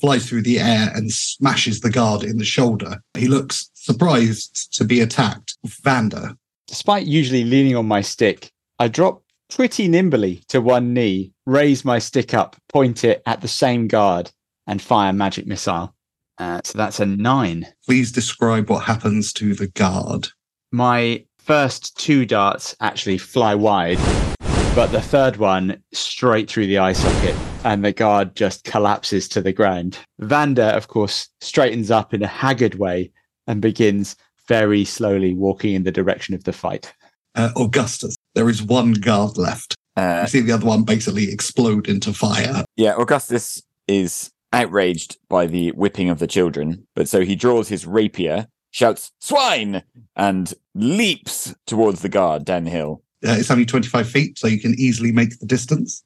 flies through the air, and smashes the guard in the shoulder. He looks surprised to be attacked. Vanda, Despite usually leaning on my stick, I drop pretty nimbly to one knee, raise my stick up, point it at the same guard, and fire magic missile. Uh, so that's a nine. please describe what happens to the guard. My first two darts actually fly wide, but the third one straight through the eye socket, and the guard just collapses to the ground. Vanda, of course, straightens up in a haggard way and begins very slowly walking in the direction of the fight. Uh, Augustus, there is one guard left. uh, You see the other one basically explode into fire. yeah, Augustus is outraged by the whipping of the children, but so he draws his rapier, shouts "Swine!" and leaps towards the guard down the hill. Uh, it's only 25 feet, so you can easily make the distance.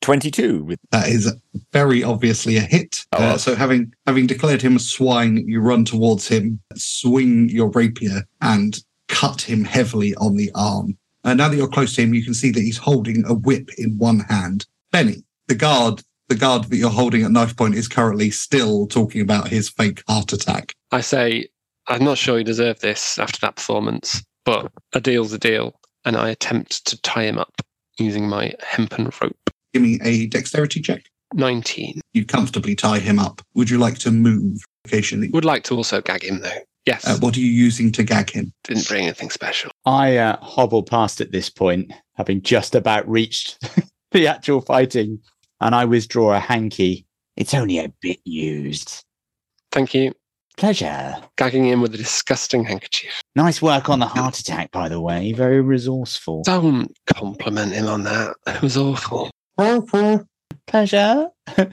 Twenty-two with That is very obviously a hit. Oh, Uh, so having having declared him a swine, you run towards him, swing your rapier, and cut him heavily on the arm. And now that you're close to him, you can see that he's holding a whip in one hand. Benny, the guard, the guard that you're holding at knife point is currently still talking about his fake heart attack. I say, I'm not sure you deserve this after that performance, but a deal's a deal. And I attempt to tie him up using my hempen rope. Give me a dexterity check. 19. You comfortably tie him up. Would you like to move occasionally? Would like to also gag him though. Yes. Uh, what are you using to gag him? Didn't bring anything special. I uh, hobble past at this point, having just about reached the actual fighting, and I withdraw a hanky. It's only a bit used. Thank you. Pleasure. Gagging him with a disgusting handkerchief. Nice work on the heart attack, by the way. Very resourceful. Don't compliment him on that. It was awful. Pleasure.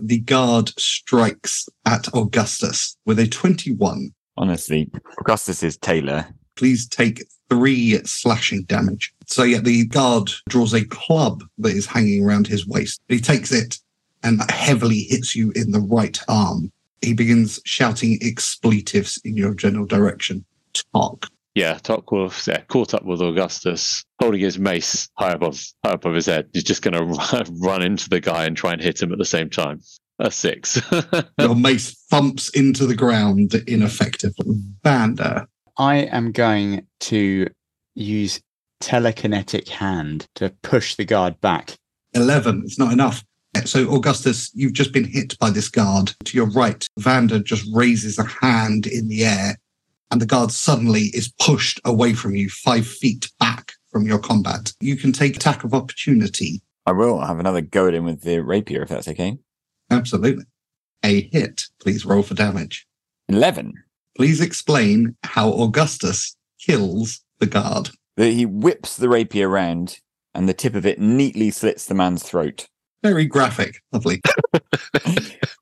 The guard strikes at Augustus with a 21. honestly Augustus is Taylor. Please take three slashing damage. So, yeah, the guard draws a club that is hanging around his waist. He takes it and heavily hits you in the right arm. He begins shouting expletives in your general direction. Tok. Yeah, Tok will yeah, caught up with Augustus, holding his mace high above high above his head. He's just going to run, run into the guy and try and hit him at the same time. A six. Your mace thumps into the ground ineffectively. Vanda. I am going to use telekinetic hand to push the guard back. 11. It's not enough. So, Augustus, you've just been hit by this guard. To your right, Vanda just raises a hand in the air, and the guard suddenly is pushed away from you, five feet back from your combat. You can take attack of opportunity. I will have another go at him with the rapier if that's okay. Absolutely. A hit. Please roll for damage. Eleven. Please explain how Augustus kills the guard. He whips the rapier round and the tip of it neatly slits the man's throat. Very graphic. Lovely.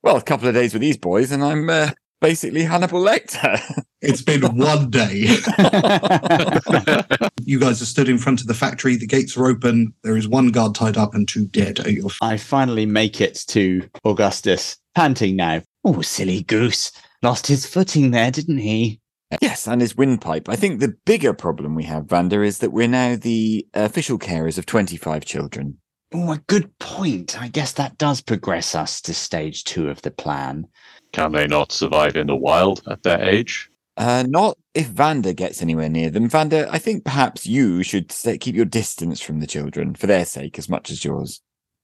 Well, a couple of days with these boys, and I'm uh, basically Hannibal Lecter. It's been one day. You guys are stood in front of the factory. The gates are open. There is one guard tied up and two dead at your I finally make it to Augustus, panting now. Oh, silly goose. lost his footing there, didn't he? Yes, and his windpipe. I think the bigger problem we have, Vander, is that we're now the official carers of 25 children. Oh, a good point. I guess that does progress us to stage two of the plan. Can they not survive in the wild at their age? Uh, not if Vanda gets anywhere near them. Vanda, I think perhaps you should stay, keep your distance from the children for their sake as much as yours.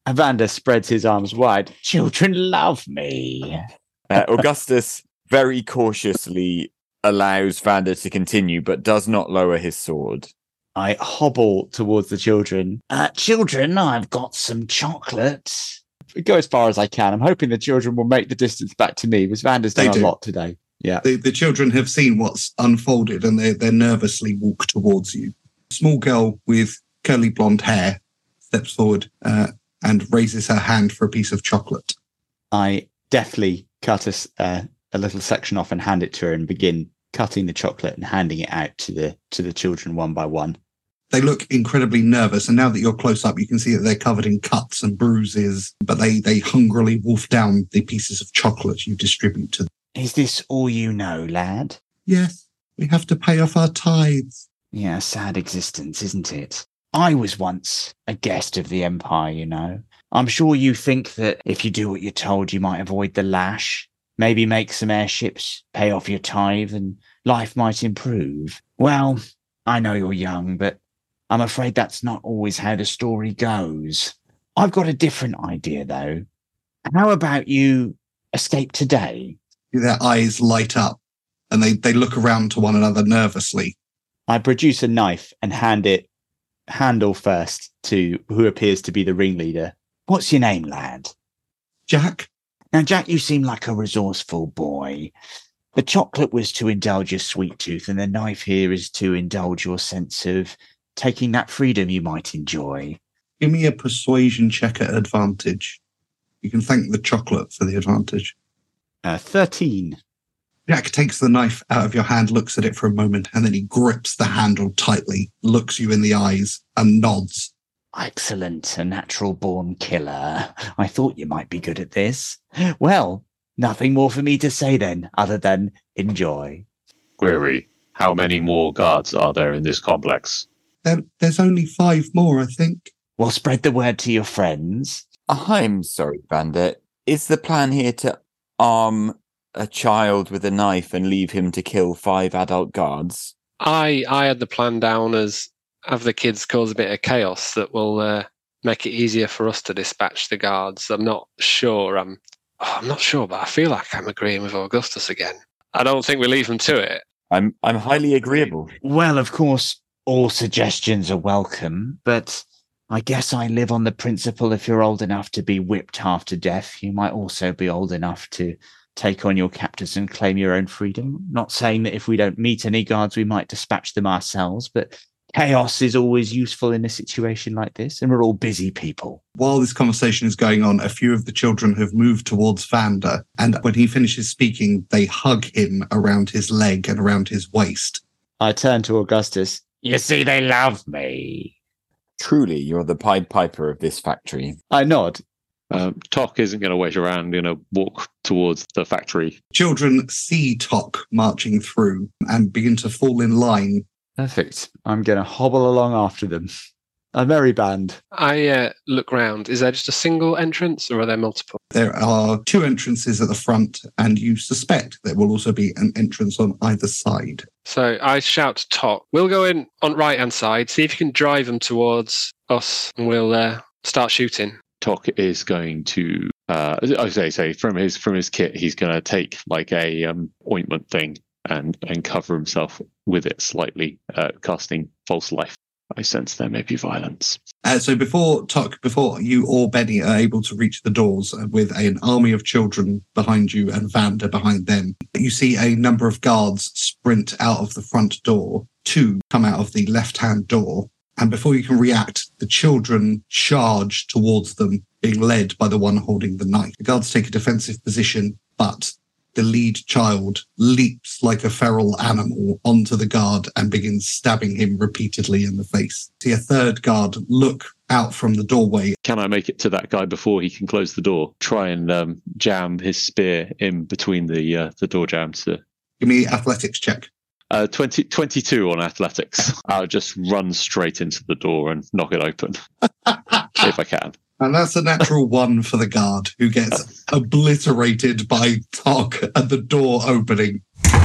Vanda spreads his arms wide. Children love me. Uh, Augustus very cautiously allows Vanda to continue, but does not lower his sword. I hobble towards the children. Uh, children, I've got some chocolate. Go as far as I can. I'm hoping the children will make the distance back to me because Vander's done a lot today. Yeah. The, the children have seen what's unfolded and they, they nervously walk towards you. Small girl with curly blonde hair steps forward uh, and raises her hand for a piece of chocolate. I deftly cut a, uh, a little section off and hand it to her and begin cutting the chocolate and handing it out to the to the children one by one. They look incredibly nervous, and now that you're close up, you can see that they're covered in cuts and bruises, but they, they hungrily wolf down the pieces of chocolate you distribute to them. Is this all you know, lad? Yes, we have to pay off our tithes. Yeah, sad existence, isn't it? I was once a guest of the Empire, you know. I'm sure you think that if you do what you're told, you might avoid the lash, maybe make some airships, pay off your tithe, and life might improve. Well, I know you're young, but I'm afraid that's not always how the story goes. I've got a different idea, though. How about you escape today? Their eyes light up and they, they look around to one another nervously. I produce a knife and hand it handle first to who appears to be the ringleader. What's your name, lad? Jack, Now, Jack, you seem like a resourceful boy. The chocolate was to indulge your sweet tooth, and the knife here is to indulge your sense of taking that freedom you might enjoy. give me a persuasion check at advantage. You can thank the chocolate for the advantage. Uh, 13. Jack takes the knife out of your hand, looks at it for a moment, and then he grips the handle tightly, looks you in the eyes, and nods. Excellent, a natural born killer. I thought you might be good at this. Well, nothing more for me to say then, other than enjoy. Query, how many more guards are there in this complex? There, there's only five more, I think. Well, spread the word to your friends. I'm sorry, Vander. Is the plan here to arm a child with a knife and leave him to kill five adult guards? I I had the plan down as have the kids cause a bit of chaos that will uh, make it easier for us to dispatch the guards. I'm not sure. I'm oh, I'm not sure, but I feel like I'm agreeing with Augustus again. I don't think we leave them to it. I'm I'm highly agreeable. Well, of course, all suggestions are welcome, but I guess I live on the principle if you're old enough to be whipped half to death, you might also be old enough to take on your captors and claim your own freedom. Not saying that if we don't meet any guards, we might dispatch them ourselves, but chaos is always useful in a situation like this, and we're all busy people. While this conversation is going on, a few of the children have moved towards Vander, and when he finishes speaking, they hug him around his leg and around his waist. I turn to Augustus. You see, they love me. Truly, you're the Pied Piper of this factory. I nod. Um, Tok isn't going to wait around, you know, walk towards the factory. Children see Tok marching through and begin to fall in line. Perfect. I'm going to hobble along after them. A merry band. I uh, look round. Is there just a single entrance, or are there multiple? There are two entrances at the front, and you suspect there will also be an entrance on either side. So I shout to Tok. We'll go in on right hand side. See if you can drive them towards us, and we'll uh, start shooting. Tok is going to, uh, I say, say from his from his kit, he's going to take like a um, ointment thing and and cover himself with it slightly, uh, casting false life. I sense there may be violence. Uh, so before Tok, before you or Benny are able to reach the doors uh, with an army of children behind you and Vanda behind them, you see a number of guards sprint out of the front door. Two come out of the left-hand door, and before you can react, the children charge towards them, being led by the one holding the knife. The guards take a defensive position, but the lead child leaps like a feral animal onto the guard and begins stabbing him repeatedly in the face. See a third guard look out from the doorway. Can I make it to that guy before he can close the door? Try and um, jam his spear in between the uh, the door jambs. To, Give me athletics check. uh, 20, 22 on athletics. I'll just run straight into the door and knock it open if I can. And that's a natural one for the guard who gets obliterated by Tok at the door opening.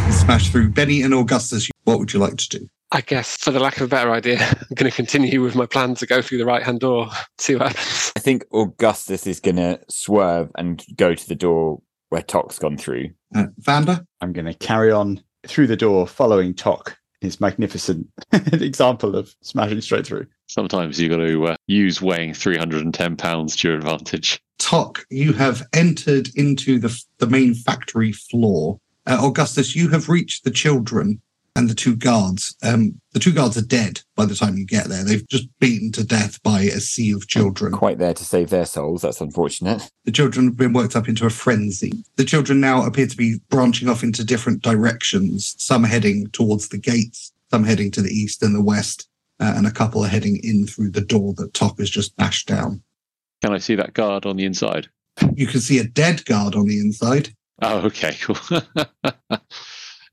Smash through. Benny and Augustus, what would you like to do? I guess, for the lack of a better idea, I'm going to continue with my plan to go through the right hand door, see what happens. I think Augustus is going to swerve and go to the door where Tok's gone through. Uh, Vanda? I'm going to carry on through the door, following Tok, his magnificent example of smashing straight through. Sometimes you've got to uh, use weighing 310 pounds to your advantage. Tok, you have entered into the, the main factory floor. Uh, Augustus, you have reached the children and the two guards. Um, the two guards are dead by the time you get there. They've just beaten to death by a sea of children. Quite there to save their souls. That's unfortunate. The children have been worked up into a frenzy. The children now appear to be branching off into different directions, some heading towards the gates, some heading to the east and the west, uh, and a couple are heading in through the door that Tok has just bashed down. Can I see that guard on the inside? You can see a dead guard on the inside. Oh, okay, cool.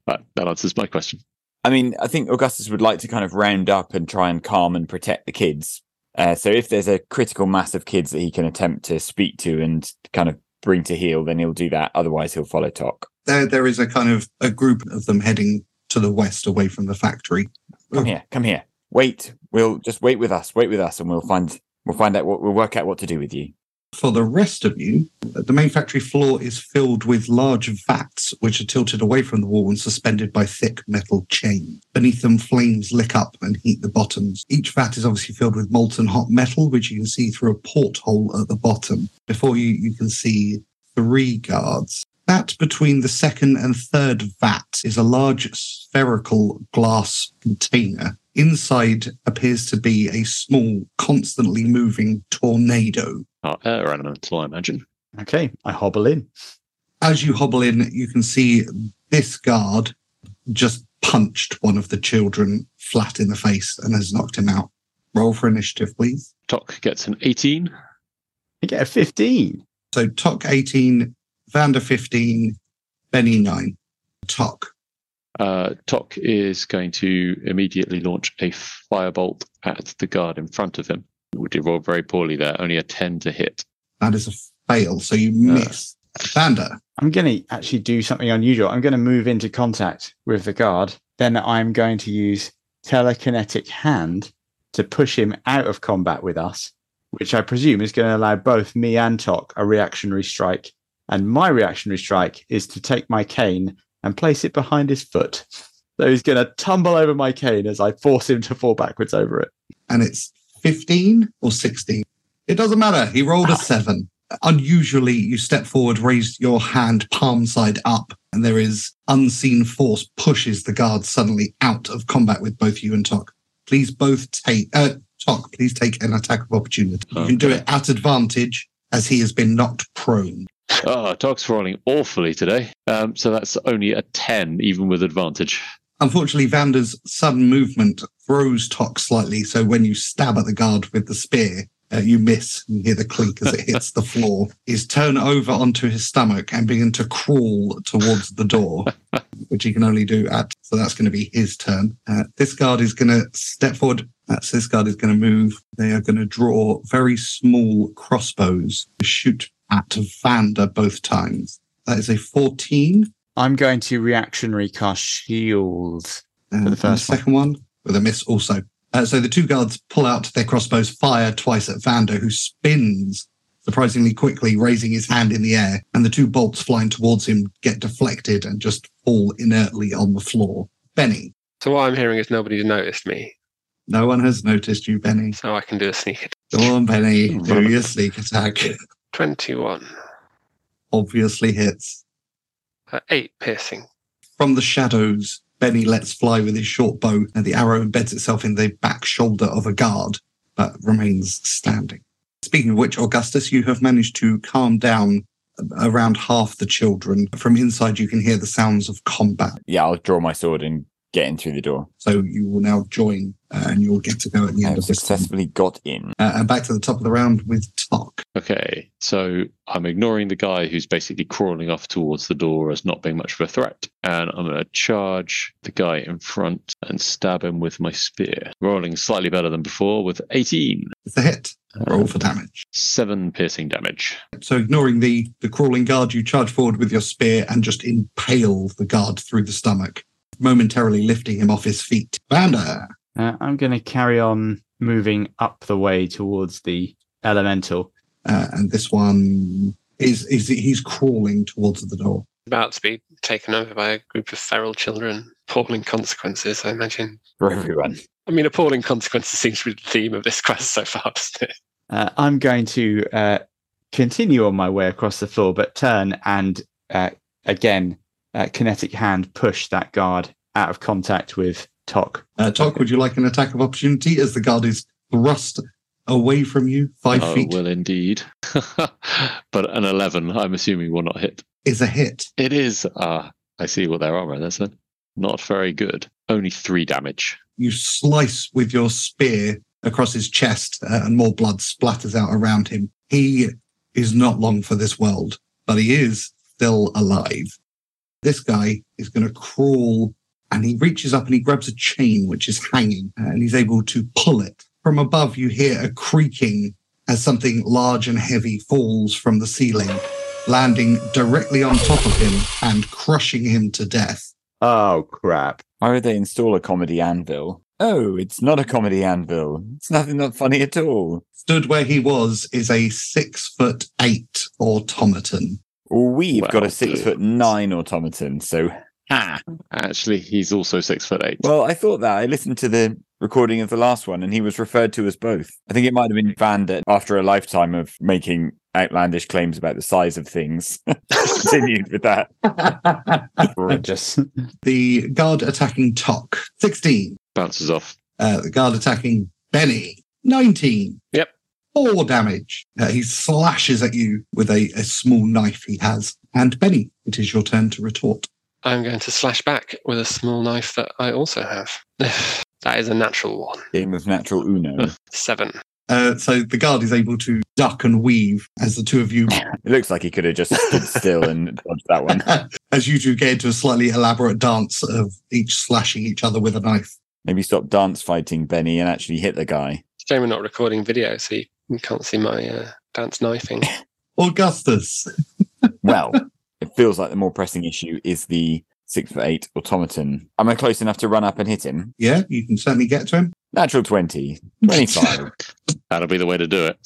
right, that answers my question. I mean, I think Augustus would like to kind of round up and try and calm and protect the kids. Uh, so if there's a critical mass of kids that he can attempt to speak to and kind of bring to heel, then he'll do that. Otherwise, he'll follow Tok. There, there is a kind of a group of them heading to the west away from the factory. Come here, come here. Wait, we'll just wait with us. Wait with us, and we'll find we'll find out what we'll work out what to do with you. For the rest of you, the main factory floor is filled with large vats which are tilted away from the wall and suspended by thick metal chains. Beneath them, flames lick up and heat the bottoms. Each vat is obviously filled with molten hot metal, which you can see through a porthole at the bottom. Before you, you can see three guards. That between the second and third vat is a large spherical glass container. Inside appears to be a small, constantly moving tornado. Oh, air elemental, I imagine. Okay, I hobble in. as you hobble in, you can see this guard just punched one of the children flat in the face and has knocked him out. Roll for initiative, please. Tok gets an 18. You get a 15. So Tok 18, Vander 15, Benny 9. Tok. Uh, Tok is going to immediately launch a firebolt at the guard in front of him. Would you roll very poorly there? Only a 10 to hit. That is a fail. So you uh, miss. Vander. I'm going to actually do something unusual. I'm going to move into contact with the guard. Then I'm going to use telekinetic hand to push him out of combat with us, which I presume is going to allow both me and Tok a reactionary strike. And my reactionary strike is to take my cane and place it behind his foot. So he's going to tumble over my cane as I force him to fall backwards over it. And it's 15 or 16. It doesn't matter. He rolled a seven. Unusually, you step forward, raise your hand palm side up, and there is unseen force pushes the guard suddenly out of combat with both you and Tok. Please both take, uh, Tok, please take an attack of opportunity. You can do it at advantage as he has been knocked prone. Oh, Tok's rolling awfully today. Um, so that's only a 10, even with advantage. Unfortunately, Vander's sudden movement throws Tok slightly, so when you stab at the guard with the spear, uh, you miss. You hear the clink as it hits the floor. He's turned over onto his stomach and begin to crawl towards the door, which he can only do at. So that's going to be his turn. Uh, this guard is going to step forward. That's this guard is going to move. They are going to draw very small crossbows to shoot at Vander both times. That is a 14. I'm going to reactionary cast shield. Uh, For the and first one. second one with a miss also. Uh, so the two guards pull out their crossbows, fire twice at Vander, who spins surprisingly quickly, raising his hand in the air, and the two bolts flying towards him get deflected and just fall inertly on the floor. Benny, So what I'm hearing is nobody's noticed me, no one has noticed you, Benny. so I can do a sneak attack. Go on, Benny, do your sneak attack. 21. Obviously hits. Uh, 8 piercing. From the shadows, Benny lets fly with his short bow, and the arrow embeds itself in the back shoulder of a guard, but remains standing. Speaking of which, Augustus, you have managed to calm down around half the children. From inside, you can hear the sounds of combat. Yeah, I'll draw my sword and get in through the door. So you will now join uh, and you'll get to go at the end I've of this. time. successfully got in. Uh, and back to the top of the round with Tok. Okay, so I'm ignoring the guy who's basically crawling off towards the door as not being much of a threat, and I'm going to charge the guy in front and stab him with my spear. Rolling slightly better than before with 18. It's a hit. Roll for damage. Seven piercing damage. So ignoring the, the crawling guard, you charge forward with your spear and just impale the guard through the stomach, momentarily lifting him off his feet. Vanda. Uh, I'm going to carry on moving up the way towards the elemental. Uh, and this one is, is he's crawling towards the door. About to be taken over by a group of feral children. Appalling consequences, I imagine. For everyone. I mean, appalling consequences seems to be the theme of this quest so far, doesn't it? Uh, I'm going to uh, continue on my way across the floor, but turn and uh, again, uh, kinetic hand push that guard out of contact with Tok. Uh, Tok, would you like an attack of opportunity as the guard is thrust away from you five oh, feet? well, indeed. but an 11, I'm assuming, will not hit. Is a hit. It is. Ah, I see what their armor is then. Not very good. Only three damage. You slice with your spear across his chest, uh, and more blood splatters out around him. He is not long for this world, but he is still alive. This guy is going to crawl and he reaches up and he grabs a chain which is hanging uh, and he's able to pull it. From above, you hear a creaking as something large and heavy falls from the ceiling, landing directly on top of him and crushing him to death. Oh, crap. Why would they install a comedy anvil? Oh, it's not a comedy anvil. It's nothing not funny at all. Stood where he was is a six foot eight automaton. We've got a Well, six good. foot nine automaton, so ha. Actually, he's also six foot eight. Well, I thought that. I listened to the recording of the last one and he was referred to as both. I think it might have been Vanda after a lifetime of making outlandish claims about the size of things. Continued with that. Gorgeous. The guard attacking Tok, 16. Bounces off. Uh, the guard attacking Benny, 19. Yep. Four damage. Uh, he slashes at you with a, a small knife he has. And Benny, it is your turn to retort. I'm going to slash back with a small knife that I also have. that is a natural one. Game of natural Uno. Seven. Uh, so the guard is able to duck and weave as the two of you, It looks like he could have just stood still and dodged that one. as you two get into a slightly elaborate dance of each slashing each other with a knife. Maybe stop dance fighting Benny and actually hit the guy. Shame we're not recording video, so you you can't see my uh, dance knifing. Augustus, Well, it feels like the more pressing issue is the six foot eight automaton. Am I close enough to run up and hit him? yeah, you can certainly get to him. Natural 20, 25, That'll be the way to do it.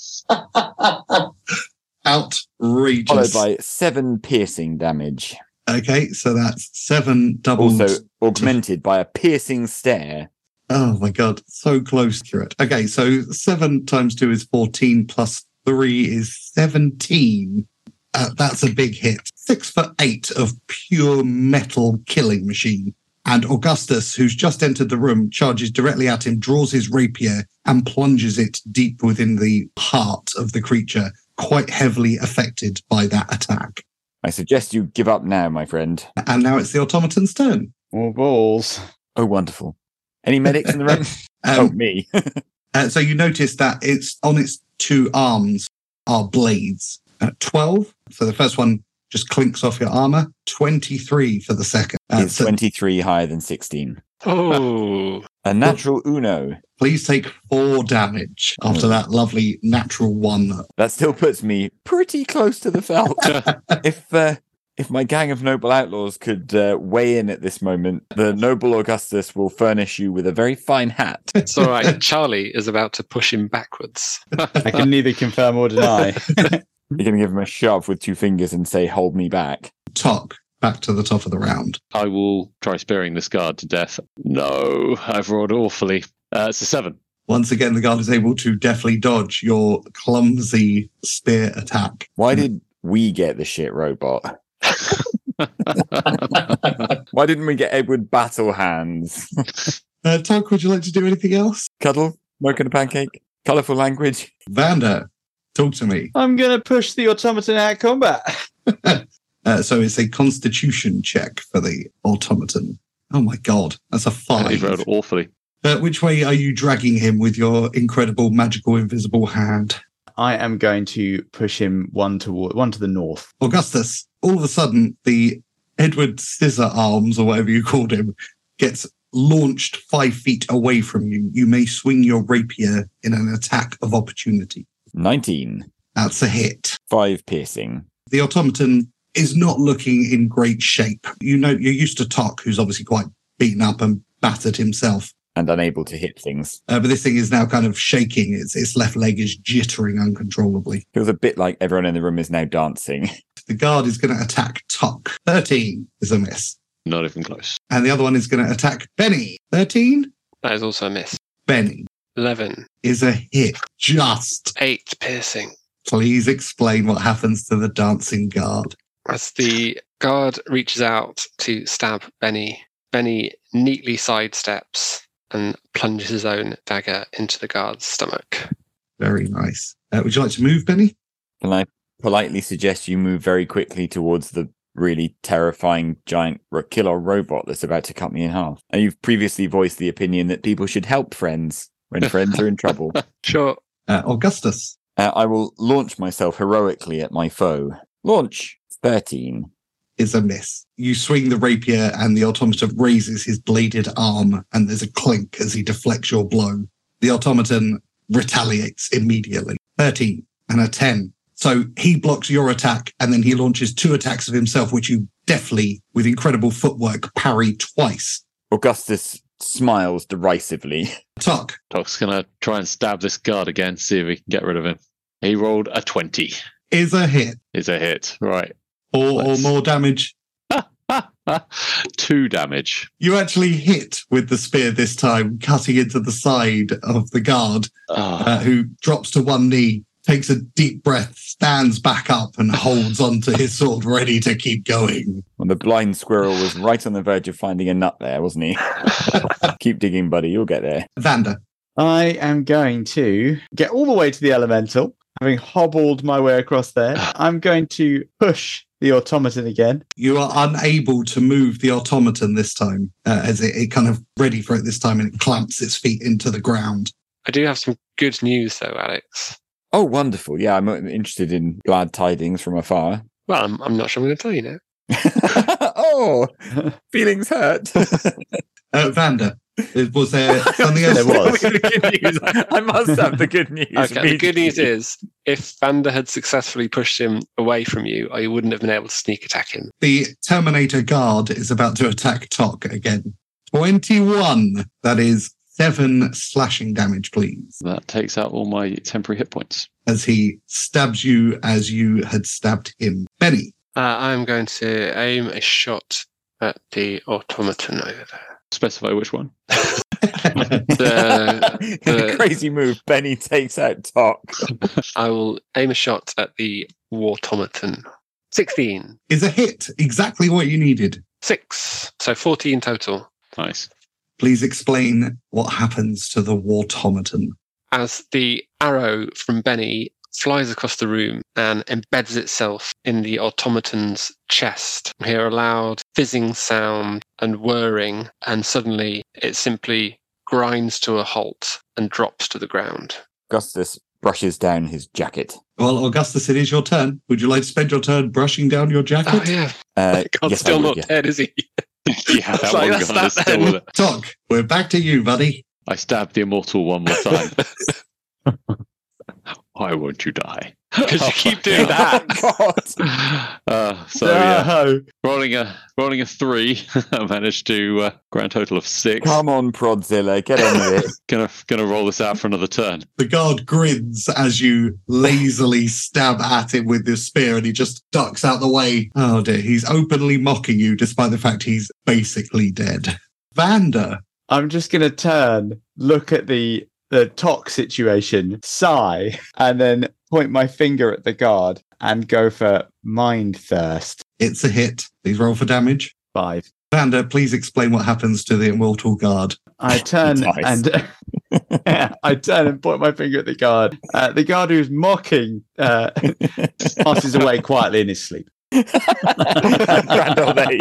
Outrageous. followed by seven piercing damage. okay, so that's seven doubles. Also augmented by a piercing stare. Oh my god, so close to it. Okay, so seven times two is 14 plus three is 17. Uh, that's a big hit. Six for eight of pure metal killing machine. And Augustus, who's just entered the room, charges directly at him, draws his rapier, and plunges it deep within the heart of the creature, quite heavily affected by that attack. I suggest you give up now, my friend. And now it's the automaton's turn. More balls. Oh, wonderful. Any medics in the room? oh, Um, me. Uh, so you notice that it's on its two arms are blades. Uh, 12. So the first one just clinks off your armor. 23 for the second. Uh, Is so 23 higher than 16. Oh, A natural Uno. please take four damage after that lovely natural one. That still puts me pretty close to the felt. if uh, if my gang of noble outlaws could uh, weigh in at this moment, the noble Augustus will furnish you with a very fine hat. it's all right. Charlie is about to push him backwards. I can neither confirm or deny. You're going to give him a shove with two fingers and say, "Hold me back." Top back to the top of the round. I will try spearing this guard to death. No, I've rolled awfully. Uh, it's a seven. Once again, the guard is able to deftly dodge your clumsy spear attack. Why did we get the shit robot? Why didn't we get Edward Battle Hands? Uh, Tok, would you like to do anything else? Cuddle, smoking a pancake, colourful language. Vanda, talk to me. I'm going to push the automaton out of combat. Uh, so it's a constitution check for the automaton. Oh my god, that's a He five. rolled awfully. Uh, which way are you dragging him with your incredible magical invisible hand? I am going to push him one toward one to the north. Augustus, all of a sudden, the Edward Scissor Arms, or whatever you called him, gets launched five feet away from you. You may swing your rapier in an attack of opportunity. 19. That's a hit. 5 piercing. The automaton is not looking in great shape. You know, you're used to Tok, who's obviously quite beaten up and battered himself. And unable to hit things. Uh, but this thing is now kind of shaking. Its, its left leg is jittering uncontrollably. It Feels a bit like everyone in the room is now dancing. The guard is going to attack Tok. 13 is a miss. Not even close. And the other one is going to attack Benny. 13? That is also a miss. Benny 11. is a hit. Just 8 piercing. please explain what happens to the dancing guard. As the guard reaches out to stab Benny, Benny neatly sidesteps and plunges his own dagger into the guard's stomach. Very nice. Uh, would you like to move, Benny? Can I politely suggest you move very quickly towards the really terrifying giant ro- killer robot that's about to cut me in half? And you've previously voiced the opinion that people should help friends when friends are in trouble. Sure. Uh, Augustus. Uh, I will launch myself heroically at my foe. Launch 13. is a miss. You swing the rapier and the automaton raises his bladed arm and there's a clink as he deflects your blow. The automaton retaliates immediately. 13 and a 10. So he blocks your attack and then he launches two attacks of himself, which you deftly, with incredible footwork, parry twice. Augustus smiles derisively. Tuck, Doc's gonna try and stab this guard again, see if we can get rid of him. He rolled a 20. is a hit. Is a hit. Right. Or, or more damage. Two damage. You actually hit with the spear this time, cutting into the side of the guard. Ah, uh, who drops to one knee, takes a deep breath, stands back up, and holds onto his sword, ready to keep going. Well, the blind squirrel was right on the verge of finding a nut there, wasn't he? Keep digging, buddy. You'll get there. Vanda, I am going to get all the way to the elemental, having hobbled my way across there. I'm going to push the automaton again. you are unable to move the automaton this time, uh, as it, it kind of ready for it this time, and it clamps its feet into the ground. I do have some good news, though, Alex. Oh, wonderful. Yeah, I'm uh, interested in glad tidings from afar. Well, I'm, I'm not sure I'm going to tell you now. oh, feelings hurt. Uh, Vanda, was there something else? There was. The good news. I must have the good news. Okay, the good news is if Vanda had successfully pushed him away from you, I wouldn't have been able to sneak attack him. The Terminator guard is about to attack Tok again. 21. That is seven slashing damage, please. that takes out all my temporary hit points. as he stabs you as you had stabbed him. Benny, Uh, I'm going to aim a shot at the automaton over there. Specify which one. The, the, Crazy move. Benny takes out Tok. I will aim a shot at the automaton. 16. is a hit, exactly what you needed. Six. So 14 total. Nice. Please explain what happens to the automaton. as the arrow from Benny flies across the room and embeds itself in the automaton's chest. We hear a loud fizzing sound and whirring, and suddenly it simply grinds to a halt and drops to the ground. Augustus brushes down his jacket. Well, Augustus, it is your turn. Would you like to spend your turn brushing down your jacket? Oh, jacket? yeah. Uh, God's yes, still would, not yeah. dead, is he? yeah, that like, one that's guy that is still with it. Doc, we're back to you, buddy. I stabbed the immortal one more time. Why won't you die? Because you keep doing that. God. Uh, so yeah, No. rolling a rolling a three, I managed to uh, grand total of six. Come on, Prodzilla, get on with it. Gonna gonna roll this out for another turn. The guard grins as you lazily stab at him with your spear and he just ducks out the way. Oh dear, he's openly mocking you despite the fact he's basically dead. Vanda, I'm just going to turn, look at the the Tok situation, sigh, and then point my finger at the guard and go for mind thirst. it's a hit. Please roll for damage. Five. Vanda, please explain what happens to the immortal guard. I turn Nice. and I turn and point my finger at the guard. Uh, the guard who's mocking uh, passes away quietly in his sleep. Grand old age.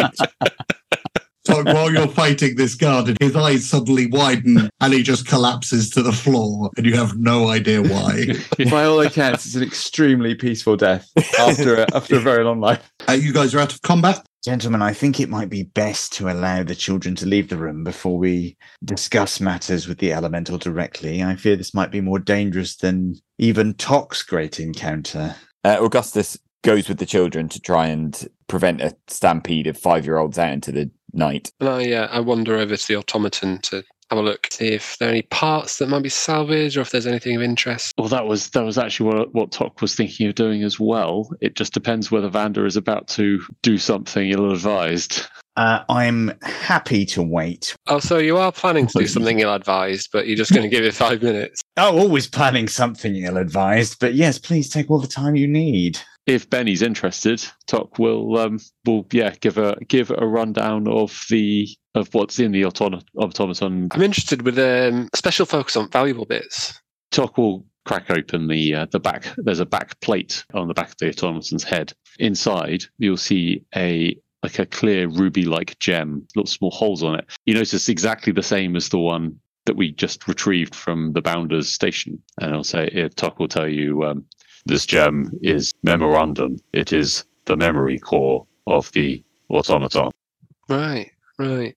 So while you're fighting this guard, and his eyes suddenly widen and he just collapses to the floor, and you have no idea why. By all accounts, it's an extremely peaceful death after a, after a very long life. Uh, you guys are out of combat. Gentlemen, I think it might be best to allow the children to leave the room before we discuss matters with the elemental directly. I fear this might be more dangerous than even Tok's great encounter. Uh, Augustus goes with the children to try and prevent a stampede of five year olds out into the night. And I, uh, I wander over to the automaton to have a look, see if there are any parts that might be salvaged or if there's anything of interest. Well, that was that was actually what what Tok was thinking of doing as well. It just depends whether Vander is about to do something ill-advised. Uh, I'm happy to wait. Oh, so you are planning to do something ill-advised, but you're just going to give it five minutes. Oh, always planning something ill advised, but yes, please take all the time you need. If Benny's interested, Tok will um will yeah give a give a rundown of the of what's in the automa- automaton. I'm interested with um, a special focus on valuable bits. Tok will crack open the uh, the back. There's a back plate on the back of the automaton's head. Inside, you'll see a like a clear ruby-like gem, little small holes on it. You notice exactly the same as the one that we just retrieved from the Bounders station. And I'll say, yeah, Tok will tell you um, this gem is memorandum. It is the memory core of the automaton. Right, right.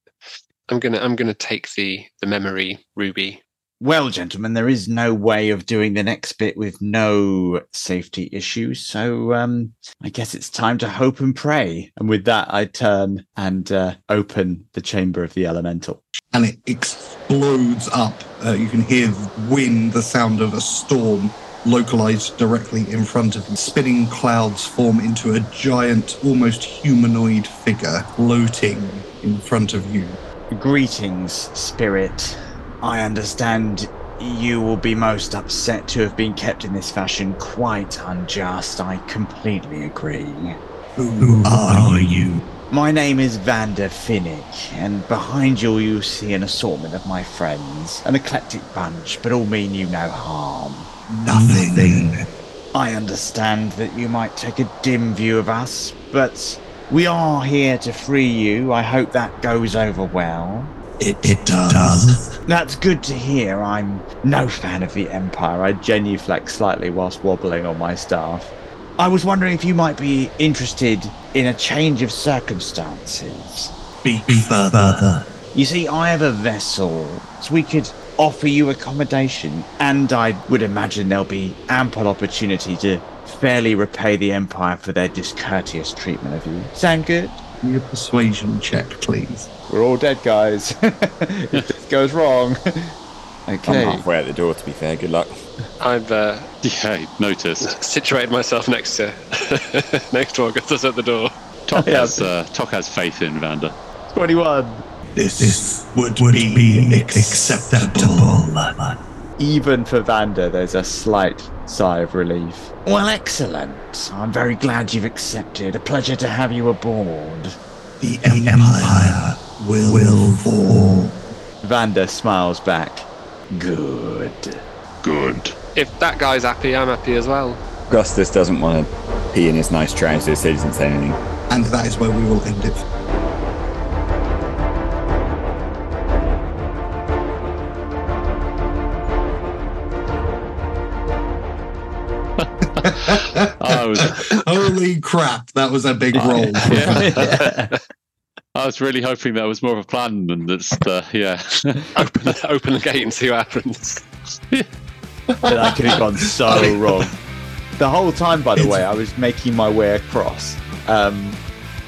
I'm gonna I'm gonna take the the memory ruby. Well, gentlemen, there is no way of doing the next bit with no safety issues. So um, I guess it's time to hope and pray. And with that, I turn and uh, open the chamber of the elemental. and it explodes up. Uh, you can hear wind, the sound of a storm localized directly in front of you. Spinning clouds form into a giant, almost humanoid figure floating in front of you. Greetings, spirit. I understand you will be most upset to have been kept in this fashion. Quite unjust. I completely agree. Who are you? My name is Vander Finnick, and behind you you see an assortment of my friends. An eclectic bunch, but all mean you no harm. Nothing. I understand that you might take a dim view of us, but we are here to free you. I hope that goes over well. It, it does. That's good to hear. I'm no fan of the Empire. I genuflect slightly whilst wobbling on my staff. I was wondering if you might be interested in a change of circumstances. Speak further. You see, I have a vessel, so we could offer you accommodation, and I would imagine there'll be ample opportunity to fairly repay the Empire for their discourteous treatment of you. Sound good? Your persuasion check, please. We're all dead, guys. if this goes wrong. Okay. I'm okay. halfway out the door, to be fair. Good luck. I've uh, Yeah, noticed. situated myself next to next to Augustus at the door. Tok has uh, Tok has faith in Vanda. 21. This, would, be, acceptable. Even for Vanda, there's a slight sigh of relief. Well, excellent. I'm very glad you've accepted. A pleasure to have you aboard. The Empire will, fall. Vanda smiles back. Good. Good. If that guy's happy, I'm happy as well. Augustus doesn't want to pee in his nice trousers, so he doesn't say anything. And that is where we will end it. Was Holy crap, that was a big roll. yeah. I was really hoping that was more of a plan than just uh, yeah. Open, open the gate and see what happens. that could have gone so wrong. The whole time, by the way, I was making my way across, um,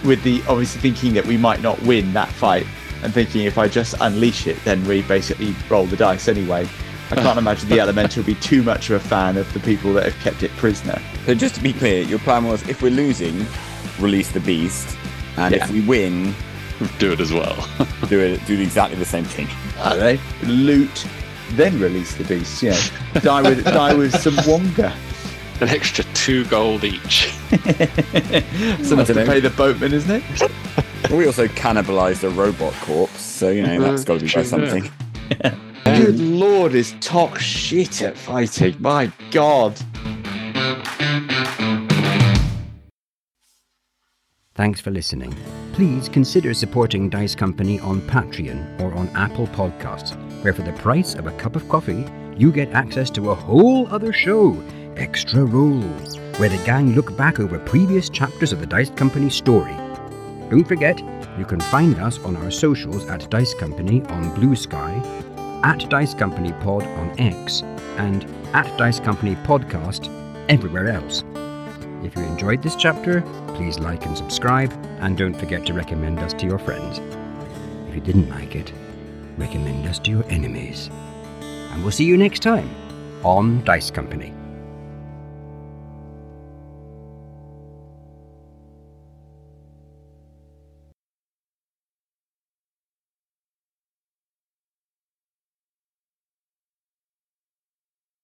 with the obviously thinking that we might not win that fight, and thinking if I just unleash it, then we basically roll the dice anyway. I can't imagine the elemental will be too much of a fan of the people that have kept it prisoner. So just to be clear, your plan was if we're losing, release the beast, and Yeah. if we win, Do it as well. do it do exactly the same thing. I don't loot, then release the beast. Yeah, die with die with some wonga. An extra two gold each. It's enough to dunno. pay the boatman, isn't it? We also cannibalized a robot corpse, so you know that's got to be true, by yeah. something. Good lord, is Tok shit at fighting? My god. Thanks for listening. Please consider supporting Dice Company on Patreon or on Apple Podcasts, where for the price of a cup of coffee, you get access to a whole other show, Extra Rolls, where the gang look back over previous chapters of the Dice Company story. Don't forget, you can find us on our socials at Dice Company on Blue Sky, at Dice Company Pod on X, and at Dice Company Podcast everywhere else. If you enjoyed this chapter, please like and subscribe, and don't forget to recommend us to your friends. If you didn't like it, recommend us to your enemies. And we'll see you next time on Dice Company.